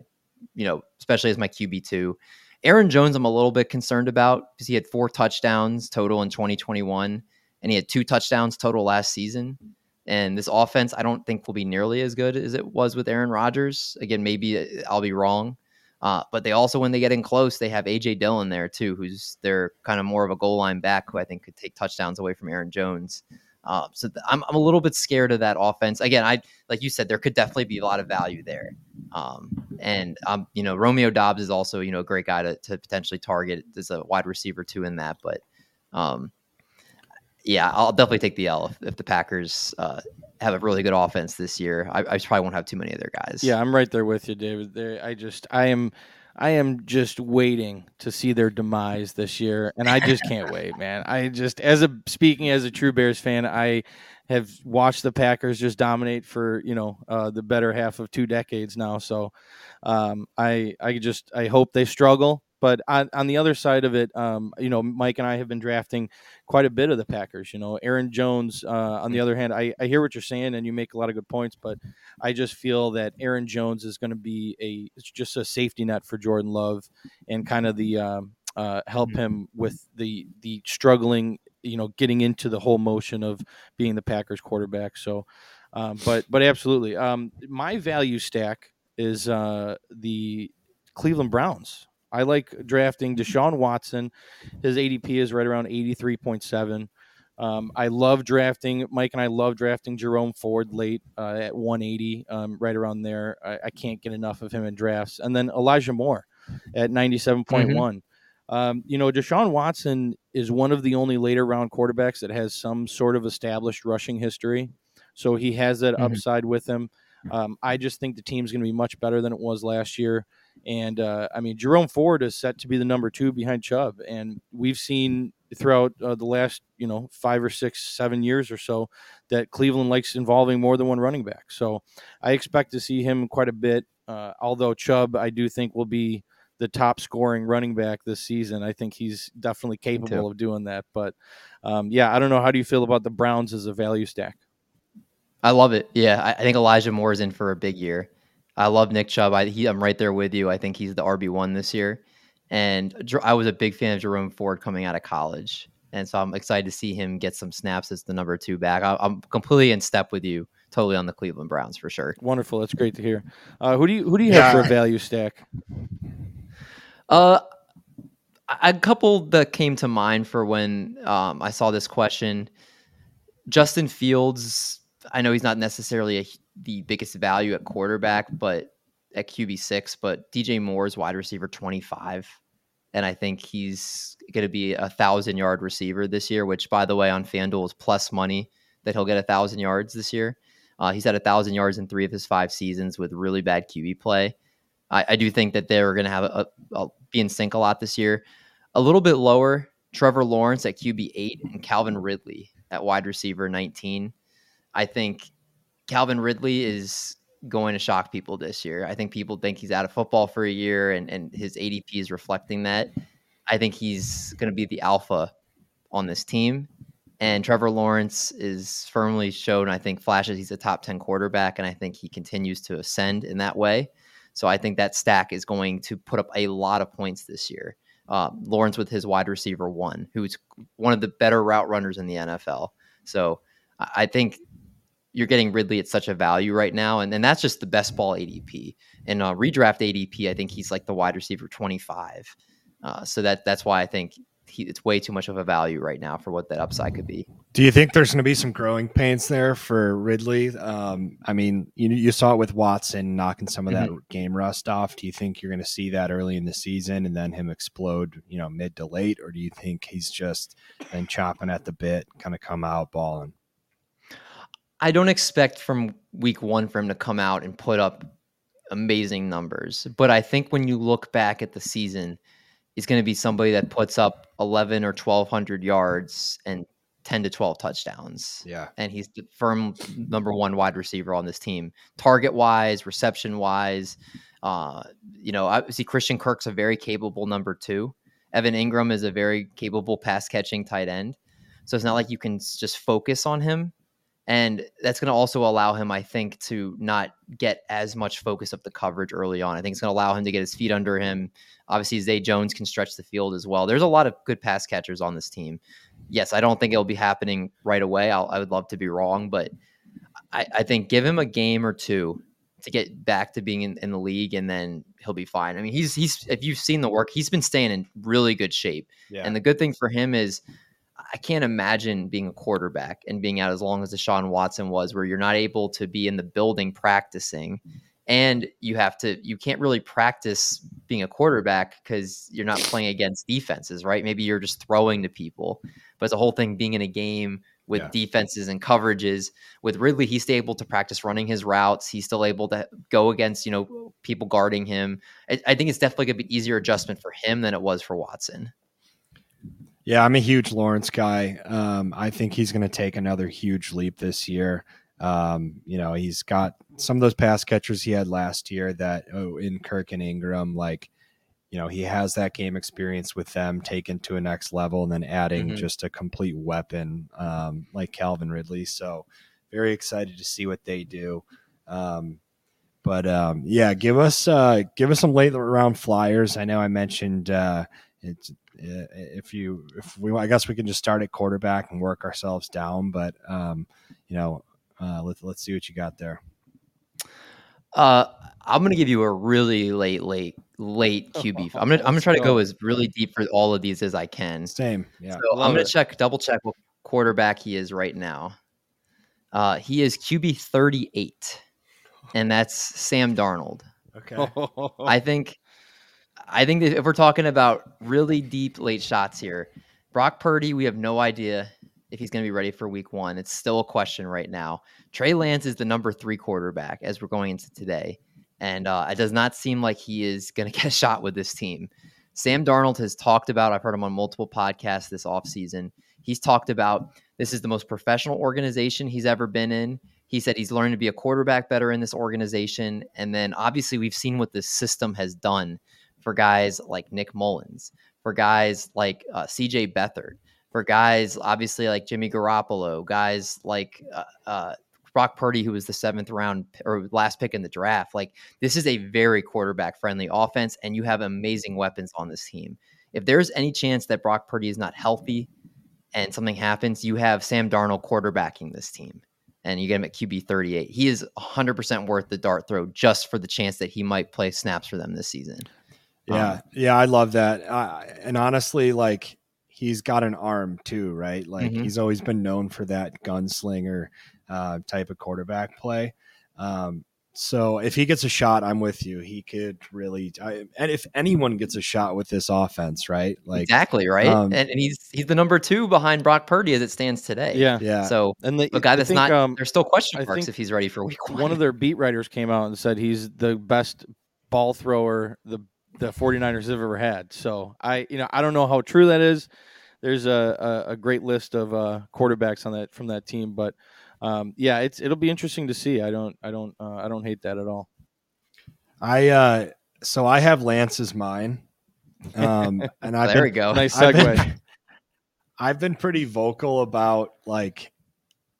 you know, especially as my QB two. Aaron Jones, I'm a little bit concerned about because he had four touchdowns total in 2021, and he had two touchdowns total last season. And this offense, I don't think will be nearly as good as it was with Aaron Rodgers. Again, maybe uh, I'll be wrong. Uh, but they also, when they get in close, they have AJ Dillon there too, who's they're kind of more of a goal line back who I think could take touchdowns away from Aaron Jones. Uh, so th- I'm, I'm a little bit scared of that offense. Again, I like you said, there could definitely be a lot of value there. Um, and um, you know, Romeo Doubs is also you know a great guy to, to potentially target as a wide receiver too in that. But um, yeah, I'll definitely take the L if, if the Packers uh, have a really good offense this year. I, I, probably won't have too many of their guys. Yeah, I'm right there with you, David. There, I just I am. I am just waiting to see their demise this year, and I just can't wait, man. I just, as a speaking as a true Bears fan, I have watched the Packers just dominate for you know uh, the better half of two decades now. So um, I I just I hope they struggle. But on, on the other side of it, um, you know, Mike and I have been drafting quite a bit of the Packers. You know, Aaron Jones. Uh, on the mm. other hand, I, I hear what you're saying, and you make a lot of good points. But I just feel that Aaron Jones is going to be a just a safety net for Jordan Love, and kind of the um, uh, help mm. him with the the struggling. You know, getting into the whole motion of being the Packers quarterback. So, um, but but absolutely, um, my value stack is uh, the Cleveland Browns. I like drafting Deshaun Watson. His ADP is right around 83.7. Um, I love drafting Mike and I love drafting Jerome Ford late uh, at 180, um, right around there. I, I, can't get enough of him in drafts. And then Elijah Moore at 97.1. Mm-hmm. Um, you know, Deshaun Watson is one of the only later round quarterbacks that has some sort of established rushing history. So he has that mm-hmm. upside with him. Um, I just think the team's going to be much better than it was last year. And uh, I mean, Jerome Ford is set to be the number two behind Chubb, and we've seen throughout uh, the last you know five or six, seven years or so that Cleveland likes involving more than one running back. So I expect to see him quite a bit. Uh, although Chubb, I do think will be the top scoring running back this season. I think he's definitely capable of doing that. But um, yeah, I don't know. How do you feel about the Browns as a value stack? I love it. Yeah, I, I think Elijah Moore is in for a big year. I love Nick Chubb. I, he, I'm right there with you. I think he's the RB one this year, and I was a big fan of Jerome Ford coming out of college, and so I'm excited to see him get some snaps as the number two back. I, am completely in step with you, totally on the Cleveland Browns for sure. Wonderful. That's great to hear. Uh, who do you who do you have for a value stack? Uh, a couple that came to mind for when um, I saw this question. Justin Fields. I know he's not necessarily a the biggest value at quarterback, but at QB six, but DJ Moore's wide receiver twenty five, and I think he's going to be a thousand yard receiver this year. Which, by the way, on FanDuel is plus money that he'll get a thousand yards this year. Uh, he's had a thousand yards in three of his five seasons with really bad QB play. I, I do think that they're going to have a, a, be in sync a lot this year. A little bit lower, Trevor Lawrence at QB eight and Calvin Ridley at wide receiver nineteen. I think Calvin Ridley is going to shock people this year. I think people think he's out of football for a year, and, and his ADP is reflecting that. I think he's going to be the alpha on this team. And Trevor Lawrence is firmly shown, I think, flashes he's a top 10 quarterback, and I think he continues to ascend in that way. So I think that stack is going to put up a lot of points this year. Uh, Lawrence with his wide receiver one, who's one of the better route runners in the NFL. So I think you're getting Ridley at such a value right now, and, and that's just the best ball ADP. And uh, redraft ADP, I think he's like the wide receiver 25. Uh, so that that's why I think he, it's way too much of a value right now for what that upside could be. Do you think there's going to be some growing pains there for Ridley? Um, I mean, you you saw it with Watson knocking some of that mm-hmm. game rust off. Do you think you're going to see that early in the season and then him explode, you know, mid to late, or do you think he's just been chopping at the bit, kind of come out balling? I don't expect from week one for him to come out and put up amazing numbers. But I think when you look back at the season, he's going to be somebody that puts up 11 or 1200 yards and 10 to 12 touchdowns. Yeah. And he's the firm number one wide receiver on this team, target wise, reception wise. Uh, you know, I see Christian Kirk's a very capable number two. Evan Engram is a very capable pass catching tight end. So it's not like you can just focus on him and that's going to also allow him, I think, to not get as much focus of the coverage early on. I think it's going to allow him to get his feet under him. Obviously, Zay Jones can stretch the field as well. There's a lot of good pass catchers on this team. Yes, I don't think it'll be happening right away. I'll, i would love to be wrong, but I, I, think give him a game or two to get back to being in, in the league, and then he'll be fine. I mean, he's he's if you've seen the work, he's been staying in really good shape. Yeah. And the good thing for him is I can't imagine being a quarterback and being out as long as Deshaun Watson was, where you're not able to be in the building practicing. And you have to, you can't really practice being a quarterback because you're not playing against defenses, right? Maybe you're just throwing to people. But it's a whole thing being in a game with Yeah. defenses and coverages. With Ridley, he's still able to practice running his routes. He's still able to go against, you know, people guarding him. I, I think it's definitely going to be easier adjustment for him than it was for Watson. Yeah, I'm a huge Lawrence guy. Um, I think he's going to take another huge leap this year. Um, you know, he's got some of those pass catchers he had last year that oh, in Kirk and Engram, like, you know, he has that game experience with them taken to a next level and then adding Mhm. just a complete weapon um, like Calvin Ridley. So, very excited to see what they do. Um, but um, yeah, give us uh, give us some late round flyers. I know I mentioned uh, it's uh, if you if we I guess we can just start at quarterback and work ourselves down. But um, you know, uh, let's let's see what you got there. Uh, I'm gonna give you a really late, late, late QB. I'm gonna I'm gonna try to go. go as really deep for all of these as I can. Same, yeah. So Love I'm gonna it. check, double check what quarterback he is right now. Uh, he is QB 38, and that's Sam Darnold. Okay. I think, I think if we're talking about really deep late shots here, Brock Purdy, we have no idea if he's going to be ready for Week One. It's still a question right now. Trey Lance is the number three quarterback as we're going into today, and uh, it does not seem like he is going to get a shot with this team. Sam Darnold has talked about. I've heard him on multiple podcasts this offseason. He's talked about this is the most professional organization he's ever been in. He said he's learned to be a quarterback better in this organization. And then obviously, we've seen what this system has done for guys like Nick Mullens, for guys like uh, CJ Beathard, for guys obviously like Jimmy Garoppolo, guys like uh, uh, Brock Purdy, who was the seventh round or last pick in the draft. Like, this is a very quarterback friendly offense, and you have amazing weapons on this team. If there's any chance that Brock Purdy is not healthy and something happens, you have Sam Darnold quarterbacking this team and you get him at QB 38. He is 100% worth the dart throw just for the chance that he might play snaps for them this season. Yeah, Um, yeah, I love that. Uh, and honestly, like he's got an arm too, right? Like Mhm. he's always been known for that gunslinger uh, type of quarterback play. Um, so if he gets a shot, I'm with you. He could really, I, and if anyone gets a shot with this offense, right? Like, exactly, right? um, and, and he's he's the number two behind Brock Purdy as it stands today. yeah. yeah, So And the, a guy I that's think, not, um, there's still question marks think if he's ready for week one. one of their beat writers came out and said he's the best ball thrower the the 49ers have ever had. So I you know I don't know how true that is. There's a a, a great list of uh, quarterbacks on that from that team, but um, yeah, it's it'll be interesting to see. I don't I don't uh, I don't hate that at all. I, uh, so I have Lance as mine. Um, and I've there been, we go. Nice I've segue. been, I've been pretty vocal about like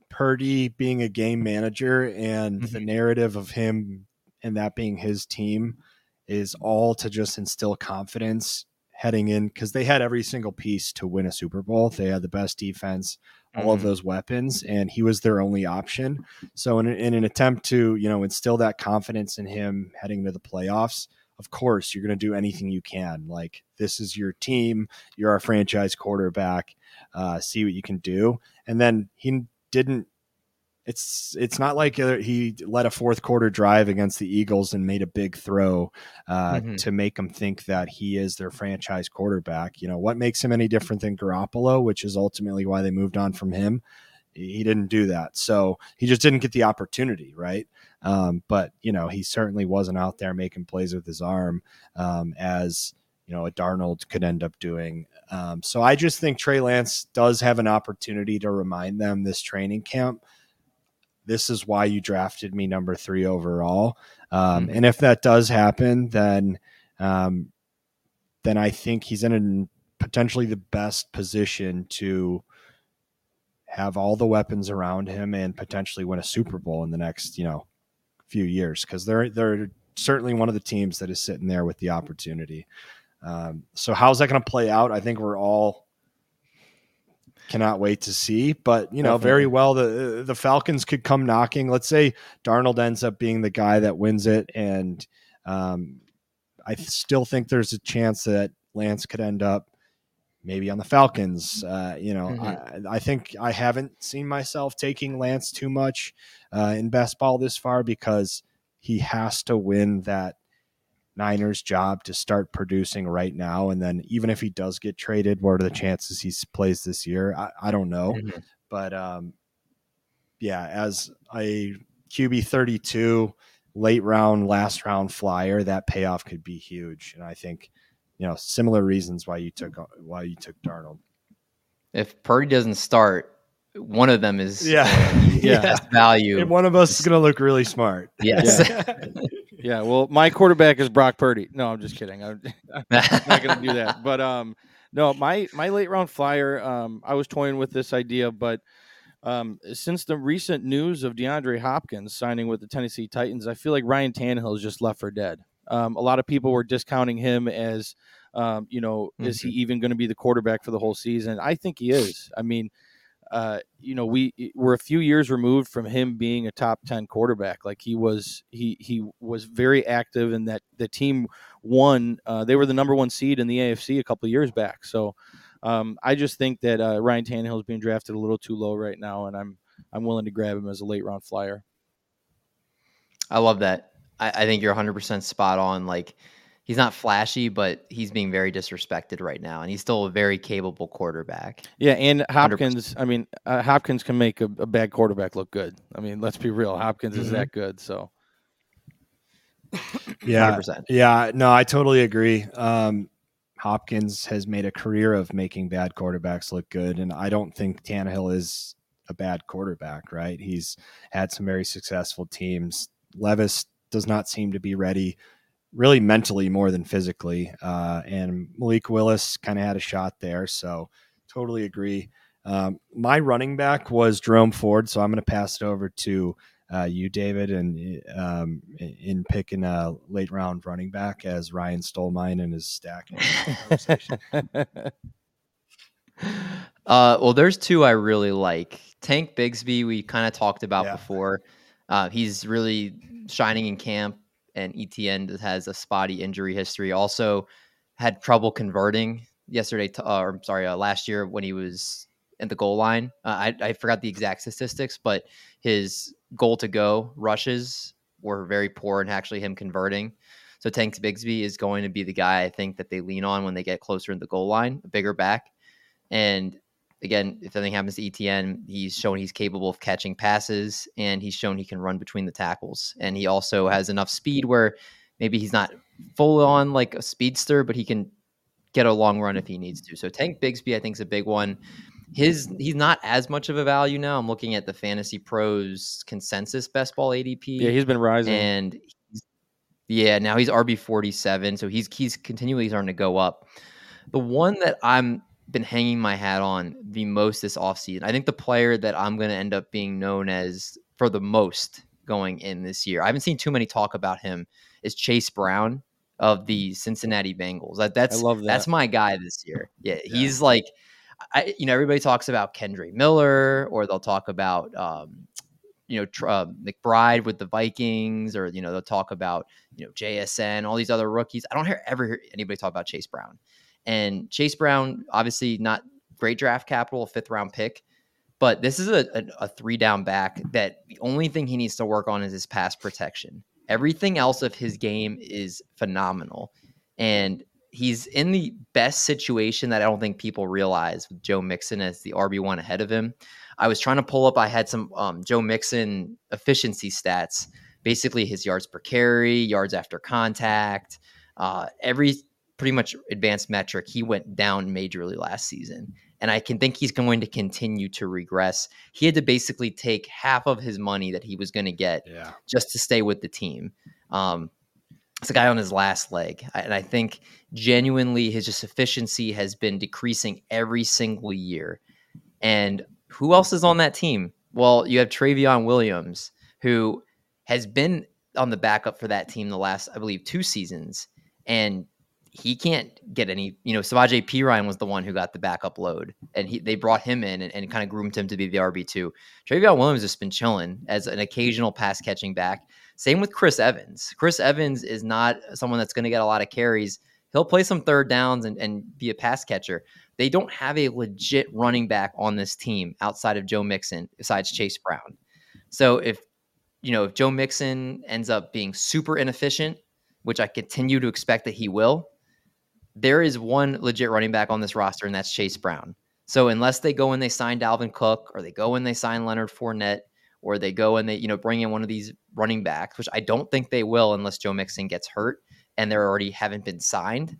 Purdy being a game manager and the narrative of him and that being his team is all to just instill confidence heading in because they had every single piece to win a Super Bowl. They had the best defense, all of Mhm. those weapons, and he was their only option. So, in, in an attempt to you know instill that confidence in him heading into the playoffs, of course you're going to do anything you can. Like this is your team, you're our franchise quarterback. Uh, see what you can do, and then he didn't. It's it's not like uh, he led a fourth quarter drive against the Eagles and made a big throw uh, Mhm. to make them think that he is their franchise quarterback. You know what makes him any different than Garoppolo, which is ultimately why they moved on from him. He didn't do that, so he just didn't get the opportunity, right? Um, but you know, he certainly wasn't out there making plays with his arm um, as you know a Darnold could end up doing. Um, so I just think Trey Lance does have an opportunity to remind them this training camp. This is why you drafted me number three overall, um, Mhm. and if that does happen, then um, then I think he's in a, potentially the best position to have all the weapons around him and potentially win a Super Bowl in the next, you know, few years because they're they're certainly one of the teams that is sitting there with the opportunity. Um, so how's that going to play out? I think we're all cannot wait to see. But you know, very well the the Falcons could come knocking. Let's say Darnold ends up being the guy that wins it, and um, I still think there's a chance that Lance could end up maybe on the Falcons. Uh, you know, I, I think I haven't seen myself taking Lance too much uh, in best ball this far because he has to win that Niners' job to start producing right now. And then even if he does get traded, what are the chances he plays this year? I, I don't know. Mm-hmm. But um, yeah, as a QB 32, late round, last round flyer, that payoff could be huge. And I think, you know, similar reasons why you took why you took Darnold. If Purdy doesn't start, one of them is yeah, yeah. value. And one of us is going to look really smart. Yes. Yeah. yeah. Well, my quarterback is Brock Purdy. No, I'm just kidding. I'm, I'm not going to do that. But um, no, my my late round flyer. Um, I was toying with this idea, but um, since the recent news of DeAndre Hopkins signing with the Tennessee Titans, I feel like Ryan Tannehill is just left for dead. Um, a lot of people were discounting him as, um, you know, mm-hmm. is he mm-hmm. even going to be the quarterback for the whole season? I think he is. I mean, uh, you know, we we're a few years removed from him being a top ten quarterback. Like he was, he he was very active, and that the team won. Uh, they were the number one seed in the AFC a couple years back. So um, I just think that uh, Ryan Tannehill is being drafted a little too low right now, and I'm I'm willing to grab him as a late round flyer. I love that. I, I think you're 100 percent spot on. Like he's not flashy, but he's being very disrespected right now, and he's still a very capable quarterback. Yeah, and Hopkins. 100%. I mean, uh, Hopkins can make a, a, bad quarterback look good. I mean, let's be real. Hopkins mm-hmm. is that good. So. Yeah, 100%. yeah, no, I totally agree. Um, Hopkins has made a career of making bad quarterbacks look good, and I don't think Tannehill is a bad quarterback. Right? He's had some very successful teams. Levis does not seem to be ready really mentally more than physically. Uh, and Malik Willis kind of had a shot there. So totally agree. Um, my running back was Jerome Ford. So I'm going to pass it over to uh, you, David, and um, in picking a late round running back as Ryan stole mine and is stacking. uh, well, there's two I really like. Tank Bigsby, we kind of talked about yeah. before. Uh, he's really shining in camp and Etienne has a spotty injury history. Also had trouble converting yesterday, to, uh, or I'm sorry, uh, last year when he was at the goal line. Uh, I, I forgot the exact statistics, but his goal to go rushes were very poor and actually him converting. So Tanks Bigsby is going to be the guy I think that they lean on when they get closer to the goal line, a bigger back. And again, if anything happens to Etienne, he's shown he's capable of catching passes and he's shown he can run between the tackles. And he also has enough speed where maybe he's not full on like a speedster, but he can get a long run if he needs to. So Tank Bigsby, I think, is a big one. His he's not as much of a value now. I'm looking at the Fantasy Pros consensus best ball ADP. Yeah, he's been rising, and yeah, now he's RB 47, so he's he's continually starting to go up. The one that I'm been hanging my hat on the most this offseason. I think the player that I'm going to end up being known as for the most going in this year. I haven't seen too many talk about him is Chase Brown of the Cincinnati Bengals. That, that's that. that's my guy this year. Yeah, yeah. he's like I, you know, everybody talks about Kendre Miller, or they'll talk about, um, you know, uh, McBride with the Vikings, or you know, they'll talk about, you know, JSN, all these other rookies. I don't hear ever hear anybody talk about Chase Brown. And Chase Brown, obviously not great draft capital, fifth round pick, but this is a, a, a, three down back that the only thing he needs to work on is his pass protection. Everything else of his game is phenomenal. And he's in the best situation that I don't think people realize with Joe Mixon as the RB1 ahead of him. I was trying to pull up, I had some um, Joe Mixon efficiency stats, basically his yards per carry, yards after contact, uh, every pretty much advanced metric, he went down majorly last season. And I can think he's going to continue to regress. He had to basically take half of his money that he was going to get yeah. just to stay with the team. Um, it's a guy on his last leg. And I think genuinely his just efficiency has been decreasing every single year. And who else is on that team? Well, you have Trayveon Williams, who has been on the backup for that team the last, I believe, two seasons. And he can't get any. You know, Samaje Perine was the one who got the backup load, and he they brought him in and, and kind of groomed him to be the RB two. Trayveon Williams has been chilling as an occasional pass catching back. Same with Chris Evans. Chris Evans is not someone that's going to get a lot of carries. He'll play some third downs and, and be a pass catcher. They don't have a legit running back on this team outside of Joe Mixon, besides Chase Brown. So if you know if Joe Mixon ends up being super inefficient which I continue to expect that he will, there is one legit running back on this roster, and that's Chase Brown. So unless they go and they sign Dalvin Cook, or they go and they sign Leonard Fournette, or they go and they you know bring in one of these running backs, which I don't think they will unless Joe Mixon gets hurt and they already haven't been signed.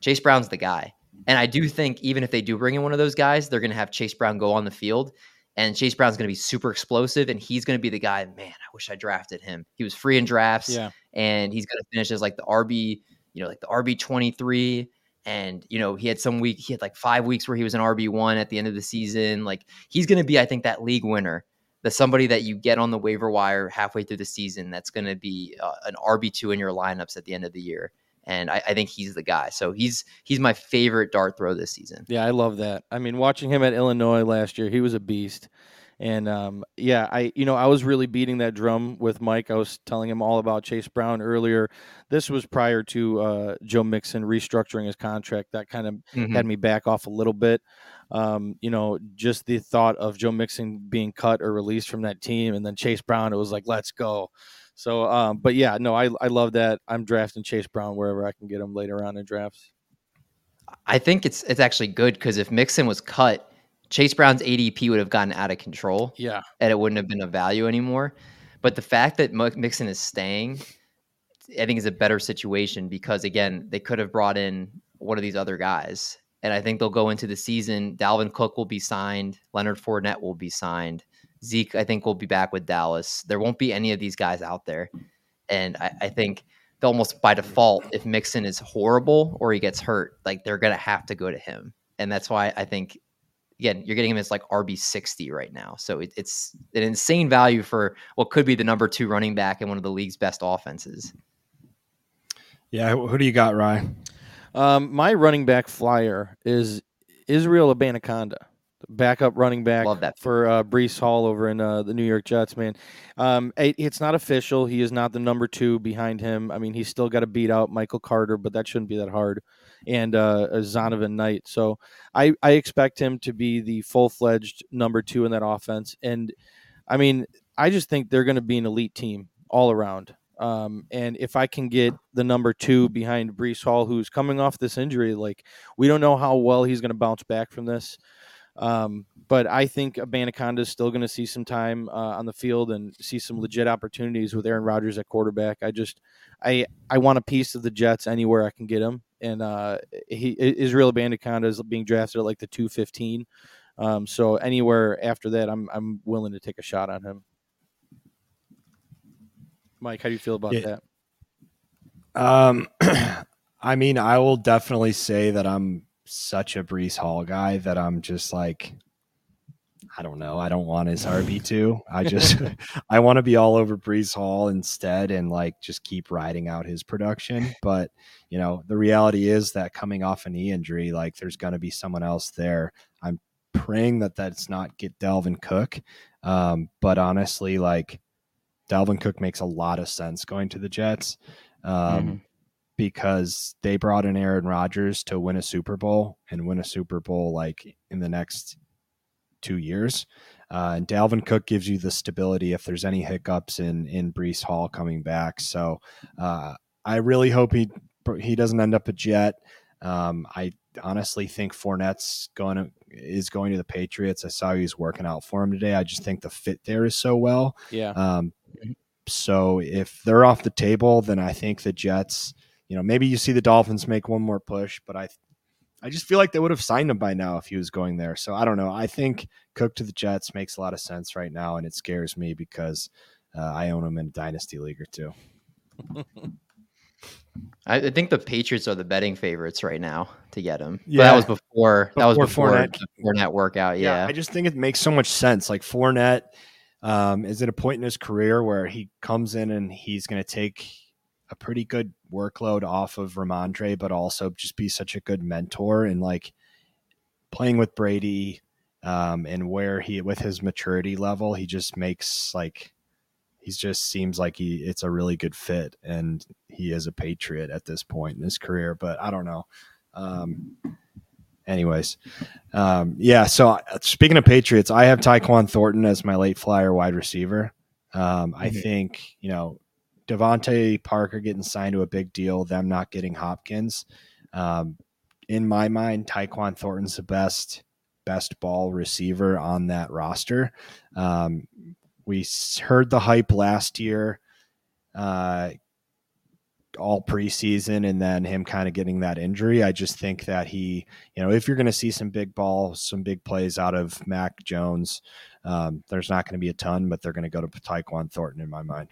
Chase Brown's the guy. And I do think even if they do bring in one of those guys, they're going to have Chase Brown go on the field. And Chase Brown's going to be super explosive, and he's going to be the guy. Man, I wish I drafted him. He was free in drafts, Yeah. and he's going to finish as like the RB, you know, like the RB twenty three. And you know, he had some week, he had like five weeks where he was an RB one at the end of the season. Like he's going to be, I think, that league winner, the somebody that you get on the waiver wire halfway through the season. That's going to be uh, an RB two in your lineups at the end of the year and I, I, think he's the guy. So he's he's my favorite dart throw this season. Yeah, I love that. I mean, watching him at Illinois last year, he was a beast. And um, yeah, I you know I was really beating that drum with Mike. I was telling him all about Chase Brown earlier. This was prior to uh, Joe Mixon restructuring his contract. That kind of mm-hmm. had me back off a little bit. Um, you know, just the thought of Joe Mixon being cut or released from that team, and then Chase Brown, it was like, let's go. So, um, but yeah, no, I I love that. I'm drafting Chase Brown wherever I can get him later on in drafts. I think it's it's actually good because if Mixon was cut, Chase Brown's ADP would have gotten out of control. Yeah, and it wouldn't have been of value anymore. But the fact that Mixon is staying, I think, is a better situation because again, they could have brought in one of these other guys, and I think they'll go into the season. Dalvin Cook will be signed. Leonard Fournette will be signed. Zeke, I think, will be back with Dallas. There won't be any of these guys out there. And I, I think almost by default, if Mixon is horrible or he gets hurt, like they're going to have to go to him. And that's why I think, again, you're getting him as like RB60 right now. So it, it's an insane value for what could be the number two running back in one of the league's best offenses. Yeah. Who do you got, Ryan? Um, my running back flyer is Israel Abanikanda backup running back Love that. for uh, Breece Hall over in uh, the New York Jets, man. Um, it, it's not official. He is not the number two behind him. I mean, he's still got to beat out Michael Carter, but that shouldn't be that hard. And uh, Zonovan Knight. So I, I expect him to be the full fledged number two in that offense. And I mean, I just think they're going to be an elite team all around. Um, and if I can get the number two behind Breece Hall, who's coming off this injury, like we don't know how well he's going to bounce back from this. Um, but I think Abanikanda is still going to see some time uh, on the field and see some legit opportunities with Aaron Rodgers at quarterback. I just, I, I want a piece of the Jets anywhere I can get him. And uh, he Israel Abanikanda is being drafted at like the two fifteen. Um, so anywhere after that, I'm I'm willing to take a shot on him. Mike, how do you feel about yeah. that? Um, I mean, I will definitely say that I'm such a Breece Hall guy that I'm just like, I don't know. I don't want his RB two. I just I want to be all over Breece Hall instead and like just keep riding out his production. But you know, the reality is that coming off a knee injury, like there's going to be someone else there. I'm praying that that's not get Dalvin Cook. Um, but honestly, like Dalvin Cook makes a lot of sense going to the Jets. Um, mm-hmm because they brought in Aaron Rodgers to win a Super Bowl and win a Super Bowl like in the next two years. Uh, and Dalvin Cook gives you the stability if there's any hiccups in in Breece Hall coming back. So uh, I really hope he he doesn't end up a Jet. Um, I honestly think Fournette's going to is going to the Patriots. I saw he was working out for him today. I just think the fit there is so well. Yeah. Um, so if they're off the table, then I think the Jets you know, maybe you see the Dolphins make one more push, but I I just feel like they would have signed him by now if he was going there. So I don't know. I think Cook to the Jets makes a lot of sense right now, and it scares me because uh, I own him in a dynasty league or two. I think the Patriots are the betting favorites right now to get him. Yeah, but that was before, before that was before Fournette. Fournette workout. Yeah. yeah. I just think it makes so much sense. Like Fournette um, is at a point in his career where he comes in and he's going to take a pretty good workload off of Rhamondre, but also just be such a good mentor and like playing with Brady um, and where he with his maturity level, he just makes like he just seems like he it's a really good fit and he is a patriot at this point in his career. But I don't know. Um, anyways, um, yeah. So uh, speaking of Patriots, I have Tyquan Thornton as my late flyer wide receiver. Um, I mm-hmm. think you know DeVante Parker getting signed to a big deal, them not getting Hopkins. Um, in my mind, Tyquan Thornton's the best best ball receiver on that roster. Um, we heard the hype last year, uh, all preseason, and then him kind of getting that injury. I just think that he, you know, if you're going to see some big ball, some big plays out of Mac Jones, um, there's not going to be a ton, but they're going to go to Tyquan Thornton in my mind.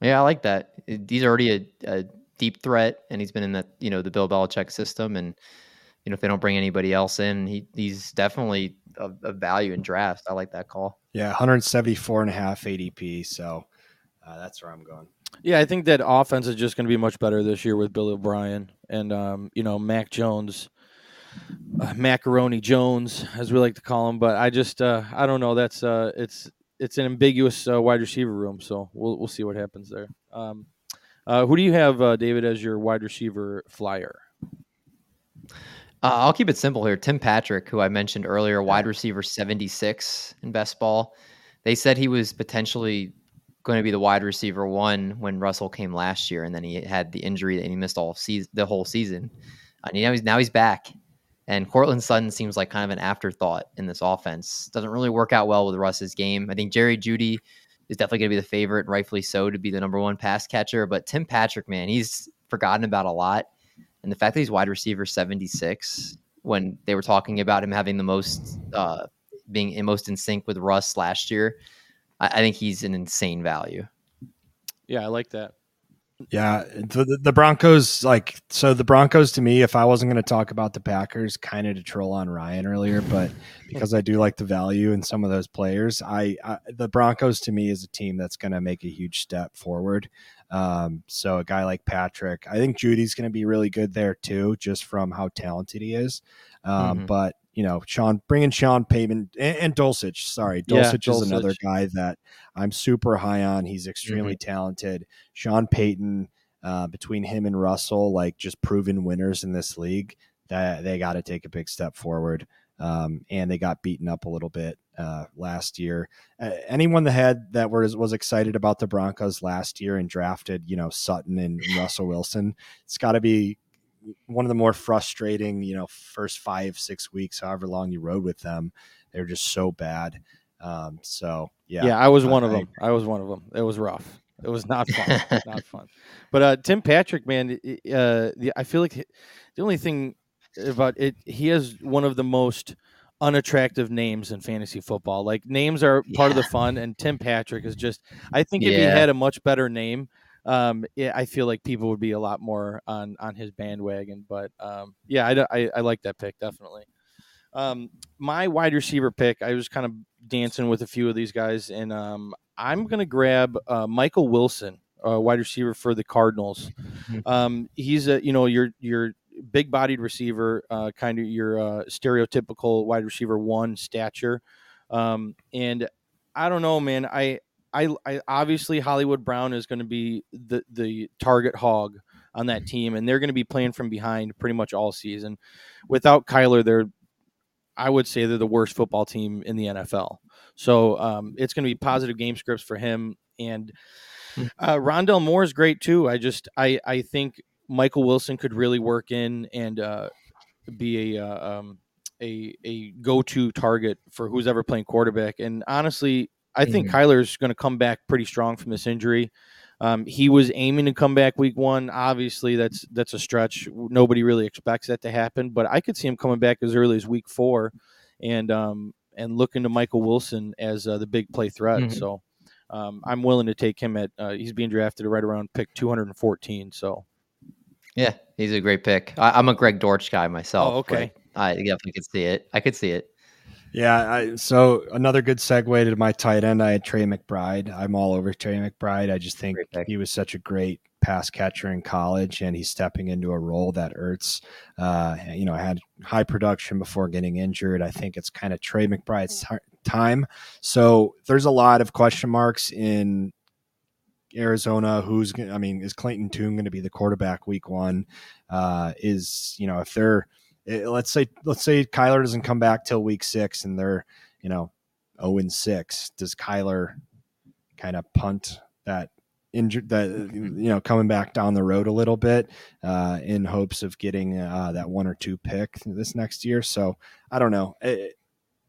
Yeah, I like that. He's already a, a deep threat, and he's been in that you know the Bill Belichick system, and you know if they don't bring anybody else in, he he's definitely a, a value in drafts. I like that call. Yeah, 174 and a half ADP. So uh, that's where I'm going. Yeah, I think that offense is just going to be much better this year with Bill O'Brien and um, you know Mac Jones, uh, Macaroni Jones, as we like to call him. But I just uh, I don't know. That's uh, it's it's an ambiguous uh, wide receiver room, so we'll we'll see what happens there. Um, uh, who do you have, uh, David, as your wide receiver flyer? Uh, I'll keep it simple here. Tim Patrick, who I mentioned earlier, wide receiver 76 in best ball. They said he was potentially going to be the wide receiver one when Russell came last year, and then he had the injury that he missed all season, the whole season. And now he's now he's back, and Courtland Sutton seems like kind of an afterthought in this offense. Doesn't really work out well with Russ's game. I think Jerry Jeudy is definitely going to be the favorite, rightfully so, to be the number one pass catcher. But Tim Patrick, man, he's forgotten about a lot. And the fact that he's wide receiver 76, when they were talking about him having the most, uh, being in most in sync with Russ last year, I, I think he's an insane value. Yeah, I like that. Yeah, the, the Broncos like so the Broncos to me, if I wasn't going to talk about the Packers, kind of to troll on Ryan earlier, but because I do like the value in some of those players, I, I the Broncos to me is a team that's going to make a huge step forward. Um, so a guy like Patrick, I think Jeudy's going to be really good there too, just from how talented he is. Um, mm-hmm. But you know, Sean bringing Sean Payton and, and Dulcich. Sorry, Dulcich yeah, is another guy that I'm super high on. He's extremely mm-hmm. talented. Sean Payton, uh, between him and Russell, like just proven winners in this league. That they got to take a big step forward. Um, and they got beaten up a little bit uh, last year. Uh, anyone that had that was was excited about the Broncos last year and drafted, you know, Sutton and Russell Wilson, it's got to be one of the more frustrating, you know, first five, six weeks, however long you rode with them. They're just so bad. Um, so yeah, yeah, I was one I, of them. I, I was one of them. It was rough. It was not fun, not fun. But uh, Tim Patrick, man, uh, the, I feel like the only thing about it, he has one of the most unattractive names in fantasy football. Like names are part yeah. of the fun, and Tim Patrick is just. I think if yeah. he had a much better name, um, yeah, I feel like people would be a lot more on on his bandwagon. But um, yeah, I, I, I like that pick definitely. Um, my wide receiver pick, I was kind of dancing with a few of these guys, and um, I'm gonna grab uh, Michael Wilson, uh, wide receiver for the Cardinals. Mm-hmm. Um, he's a you know your your big bodied receiver, uh, kind of your uh, stereotypical wide receiver one stature, um, and I don't know, man. I I, I obviously Hollywood Brown is going to be the the target hog on that team, and they're going to be playing from behind pretty much all season. Without Kyler, they're I would say they're the worst football team in the NFL. So um, it's going to be positive game scripts for him, and hmm. uh, Rondale Moore is great too. I just I I think Michael Wilson could really work in and uh, be a uh, um, a a go to target for who's ever playing quarterback. And honestly, I think mm-hmm. Kyler's going to come back pretty strong from this injury. Um, he was aiming to come back week one. Obviously, that's that's a stretch. Nobody really expects that to happen, but I could see him coming back as early as week four, and um, and looking to Michael Wilson as uh, the big play threat. Mm-hmm. So um, I'm willing to take him at. Uh, he's being drafted right around pick 214. So yeah, he's a great pick. I, am a Greg Dortch guy myself. Oh, okay. I definitely could see it. I could see it. Yeah, I, so another good segue to my tight end. I had Trey McBride. I'm all over Trey McBride. I just think he was such a great pass catcher in college, and he's stepping into a role that Ertz, uh, you know, had high production before getting injured. I think it's kind of Trey McBride's t- time. So there's a lot of question marks in Arizona. Who's, I mean, is Clayton Tune going to be the quarterback week one? Uh, is you know if they're it, let's say let's say Kyler doesn't come back till week six and they're you know zero oh and six. Does Kyler kind of punt that injured that you know coming back down the road a little bit uh, in hopes of getting uh, that one or two pick this next year. So I don't know. It,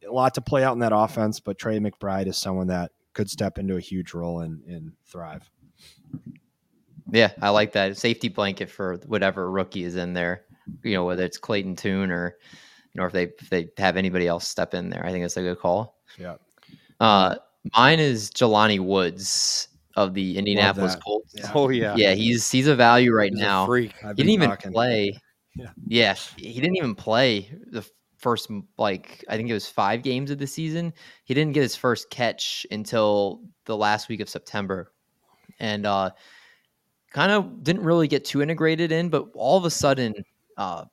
a lot to play out in that offense, but Trey McBride is someone that could step into a huge role and, and thrive. Yeah, I like that safety blanket for whatever rookie is in there. You know, whether it's Clayton Tune or you know if they if they have anybody else step in there. I think that's a good call. Yeah. Uh, mine is Jelani Woods of the Indianapolis Colts. Yeah. Oh yeah, yeah. He's he's a value right He's now. Freak. I've He didn't even talking- play. Yeah. yeah, he didn't even play the first like I think it was five games of the season. He didn't get his first catch until the last week of September, and uh, kind of didn't really get too integrated in. But all of a sudden, uh,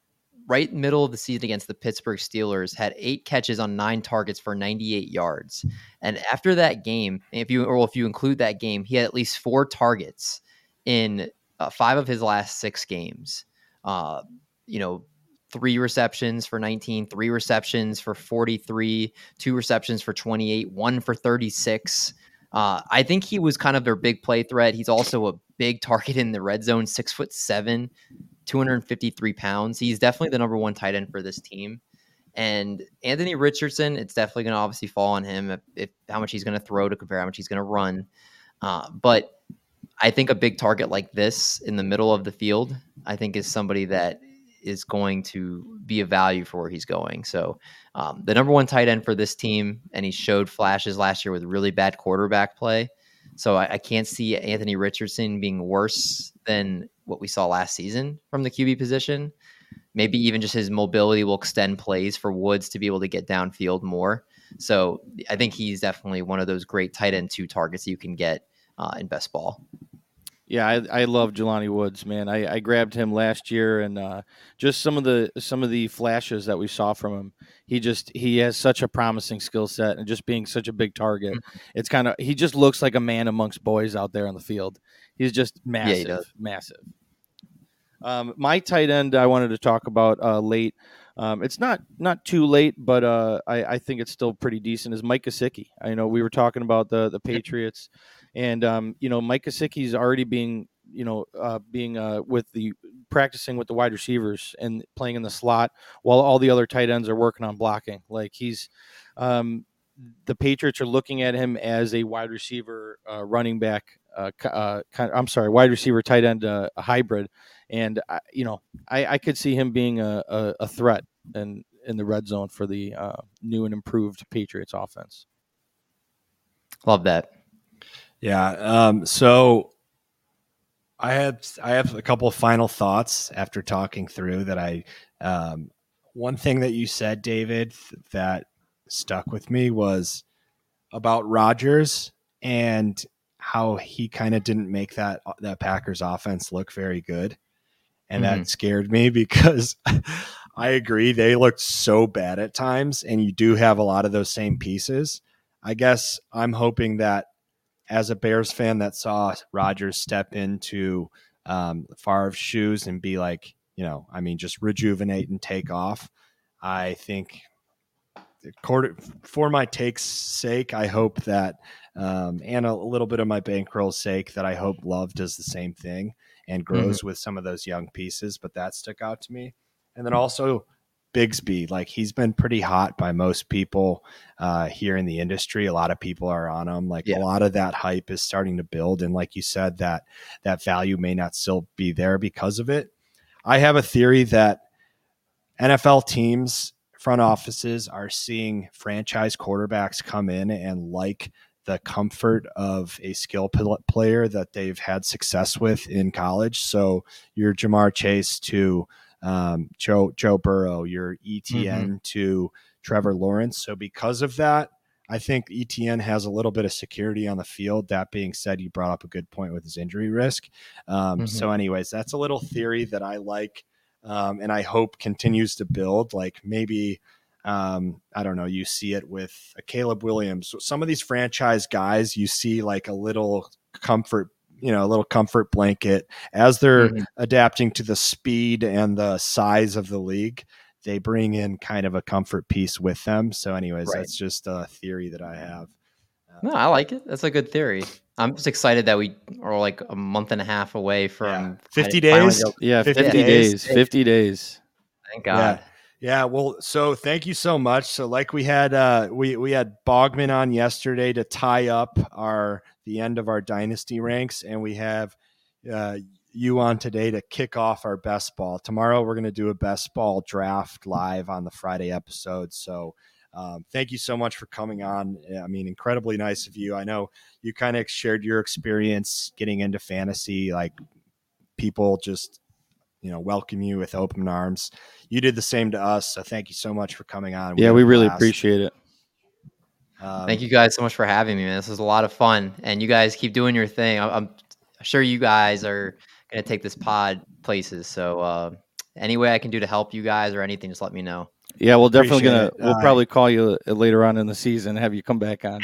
right middle of the season against the Pittsburgh Steelers, had eight catches on nine targets for 98 yards. And after that game, if you or if you include that game, he had at least four targets in uh, five of his last six games. Uh, you know, three receptions for 19, three receptions for 43, two receptions for 28, one for 36. Uh, I think he was kind of their big play threat. He's also a big target in the red zone, six foot seven, 253 pounds. He's definitely the number one tight end for this team. And Anthony Richardson, it's definitely going to obviously fall on him if, if how much he's going to throw to compare how much he's going to run. Uh, but I think a big target like this in the middle of the field, I think is somebody that is going to be a value for where he's going. So um, the number one tight end for this team, and he showed flashes last year with really bad quarterback play. So I, I can't see Anthony Richardson being worse than what we saw last season from the QB position. Maybe even just his mobility will extend plays for Woods to be able to get downfield more. So I think he's definitely one of those great tight end two targets you can get uh, in best ball. Yeah, I, I love Jelani Woods, man. I, I grabbed him last year, and uh, just some of the some of the flashes that we saw from him. He just he has such a promising skill set, and just being such a big target, it's kind of he just looks like a man amongst boys out there on the field. He's just massive, does. massive. Um, my tight end I wanted to talk about uh, late. Um, it's not not too late, but uh, I, I think it's still pretty decent. Is Mike Gesicki? I know we were talking about the the Patriots, and um, you know Mike Gesicki's already being you know uh, being uh, with the practicing with the wide receivers and playing in the slot while all the other tight ends are working on blocking. Like he's um, the Patriots are looking at him as a wide receiver, uh, running back. Uh, ki- uh, I'm sorry, wide receiver, tight end, uh, a hybrid, and I, you know I, I could see him being a, a, a threat and in the red zone for the uh, new and improved Patriots offense. Love that. Yeah. Um, so I had I have a couple of final thoughts after talking through that I um, one thing that you said, David, that stuck with me was about Rodgers and how he kind of didn't make that uh, that Packers offense look very good. And that mm-hmm. scared me because I agree they looked so bad at times and you do have a lot of those same pieces. I guess I'm hoping that as a Bears fan that saw Rodgers step into um, Favre's shoes and be like, you know, I mean, just rejuvenate and take off. I think eh, quarter, for my take's sake, I hope that, um, and a little bit of my bankroll's sake, that I hope Love does the same thing and grows with some of those young pieces. But that stuck out to me. And then also Bigsby, like he's been pretty hot by most people uh, here in the industry. A lot of people are on him. Like Yeah. a lot of that hype is starting to build, and like you said, that that value may not still be there because of it. I have a theory that NFL teams front offices are seeing franchise quarterbacks come in and like the comfort of a skill player that they've had success with in college. So your Ja'Marr Chase to um, Joe Joe Burrow, your Etienne to Trevor Lawrence. So because of that, I think Etienne has a little bit of security on the field. That being said, you brought up a good point with his injury risk. Um, Mhm. So, anyways, that's a little theory that I like, um, and I hope continues to build. Like maybe. Um, I don't know. You see it with a Caleb Williams. Some of these franchise guys, you see like a little comfort, you know, a little comfort blanket as they're Mhm. adapting to the speed and the size of the league. They bring in kind of a comfort piece with them. So, anyways, Right. that's just a theory that I have. No, I like it. That's a good theory. I'm just excited that we are like a month and a half away from Yeah. 50 days? Yeah, 50 50, days. days. 50 days. Thank God. Yeah. Yeah, well, so thank you so much. So like we had uh we we had Bogman on yesterday to tie up our the end of our dynasty ranks and we have uh you on today to kick off our best ball. Tomorrow we're going to do a best ball draft live on the Friday episode. So um, thank you so much for coming on. I mean, incredibly nice of you. I know you kind of shared your experience getting into fantasy. Like people just, you know, welcome you with open arms. You did the same to us. So thank you so much for coming on. Yeah, we really blast. appreciate it. Um, Thank you guys so much for having me, man. This was a lot of fun, and you guys keep doing your thing. I- I'm sure you guys are going to take this pod places. So, uh, any way I can do to help you guys or anything, just let me know. Yeah, we'll definitely Appreciate gonna it. we'll Uh, probably call you uh, later on in the season, have you come back on.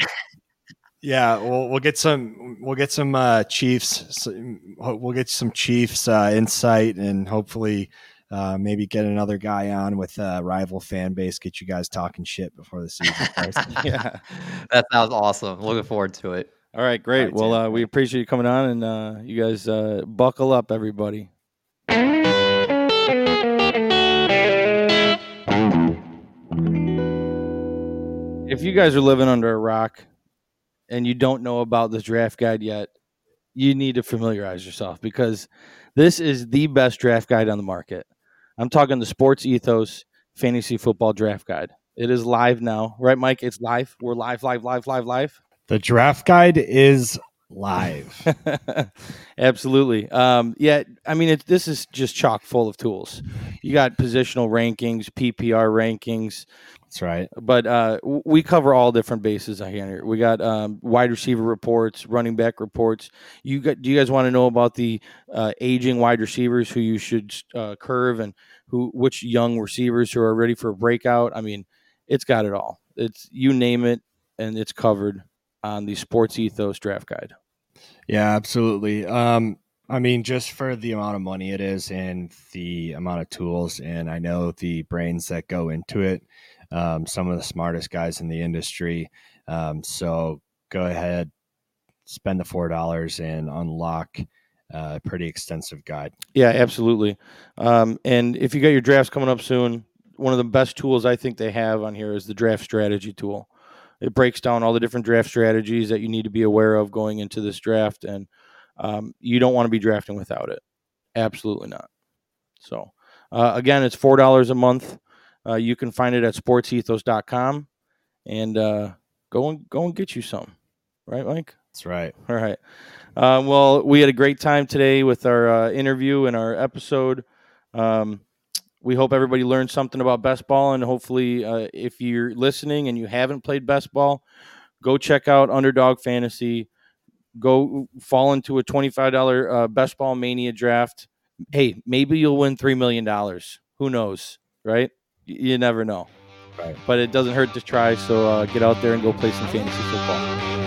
Yeah, we'll we'll get some we'll get some uh, Chiefs some, we'll get some Chiefs uh, insight and hopefully uh, maybe get another guy on with a rival fan base. Get you guys talking shit before the season starts. yeah. That sounds awesome. Looking forward to it. All right, great. right, well, uh, we appreciate you coming on, and uh, you guys uh, buckle up, everybody. If you guys are living under a rock and you don't know about this draft guide yet, you need to familiarize yourself because this is the best draft guide on the market. I'm talking the Sports Ethos Fantasy Football Draft Guide. It is live now, right, Mike? It's live. We're live, live, live, live, live. the draft guide is live. Absolutely. Um, yeah, I mean, it, this is just chock full of tools. You got positional rankings, PPR rankings, That's right. but uh, we cover all different bases here. We got um, wide receiver reports, running back reports. You got? Do you guys want to know about the uh, aging wide receivers who you should uh, curve and who which young receivers who are ready for a breakout? I mean, it's got it all. It's you name it, and it's covered on the Sports Ethos Draft Guide. Yeah, absolutely. Um, I mean, just for the amount of money it is and the amount of tools, and I know the brains that go into it, um, some of the smartest guys in the industry. Um, so go ahead, spend the four dollars and unlock a pretty extensive guide. Yeah, absolutely. Um, and if you got your drafts coming up soon, one of the best tools I think they have on here is the draft strategy tool. It breaks down all the different draft strategies that you need to be aware of going into this draft, and um, you don't want to be drafting without it. Absolutely not. So, uh, again, it's four dollars a month. Uh, you can find it at sportsethos.com, and uh, go and go and get you some. Right, Mike? That's right. All right. Um, well, we had a great time today with our uh, interview and our episode. Um, we hope everybody learned something about best ball, and hopefully, uh, if you're listening and you haven't played best ball, go check out Underdog Fantasy. Go fall into a twenty-five dollar uh, best ball mania draft. Hey, maybe you'll win three million dollars. Who knows, right? You never know. Right. But it doesn't hurt to try. So uh, get out there and go play some fantasy football.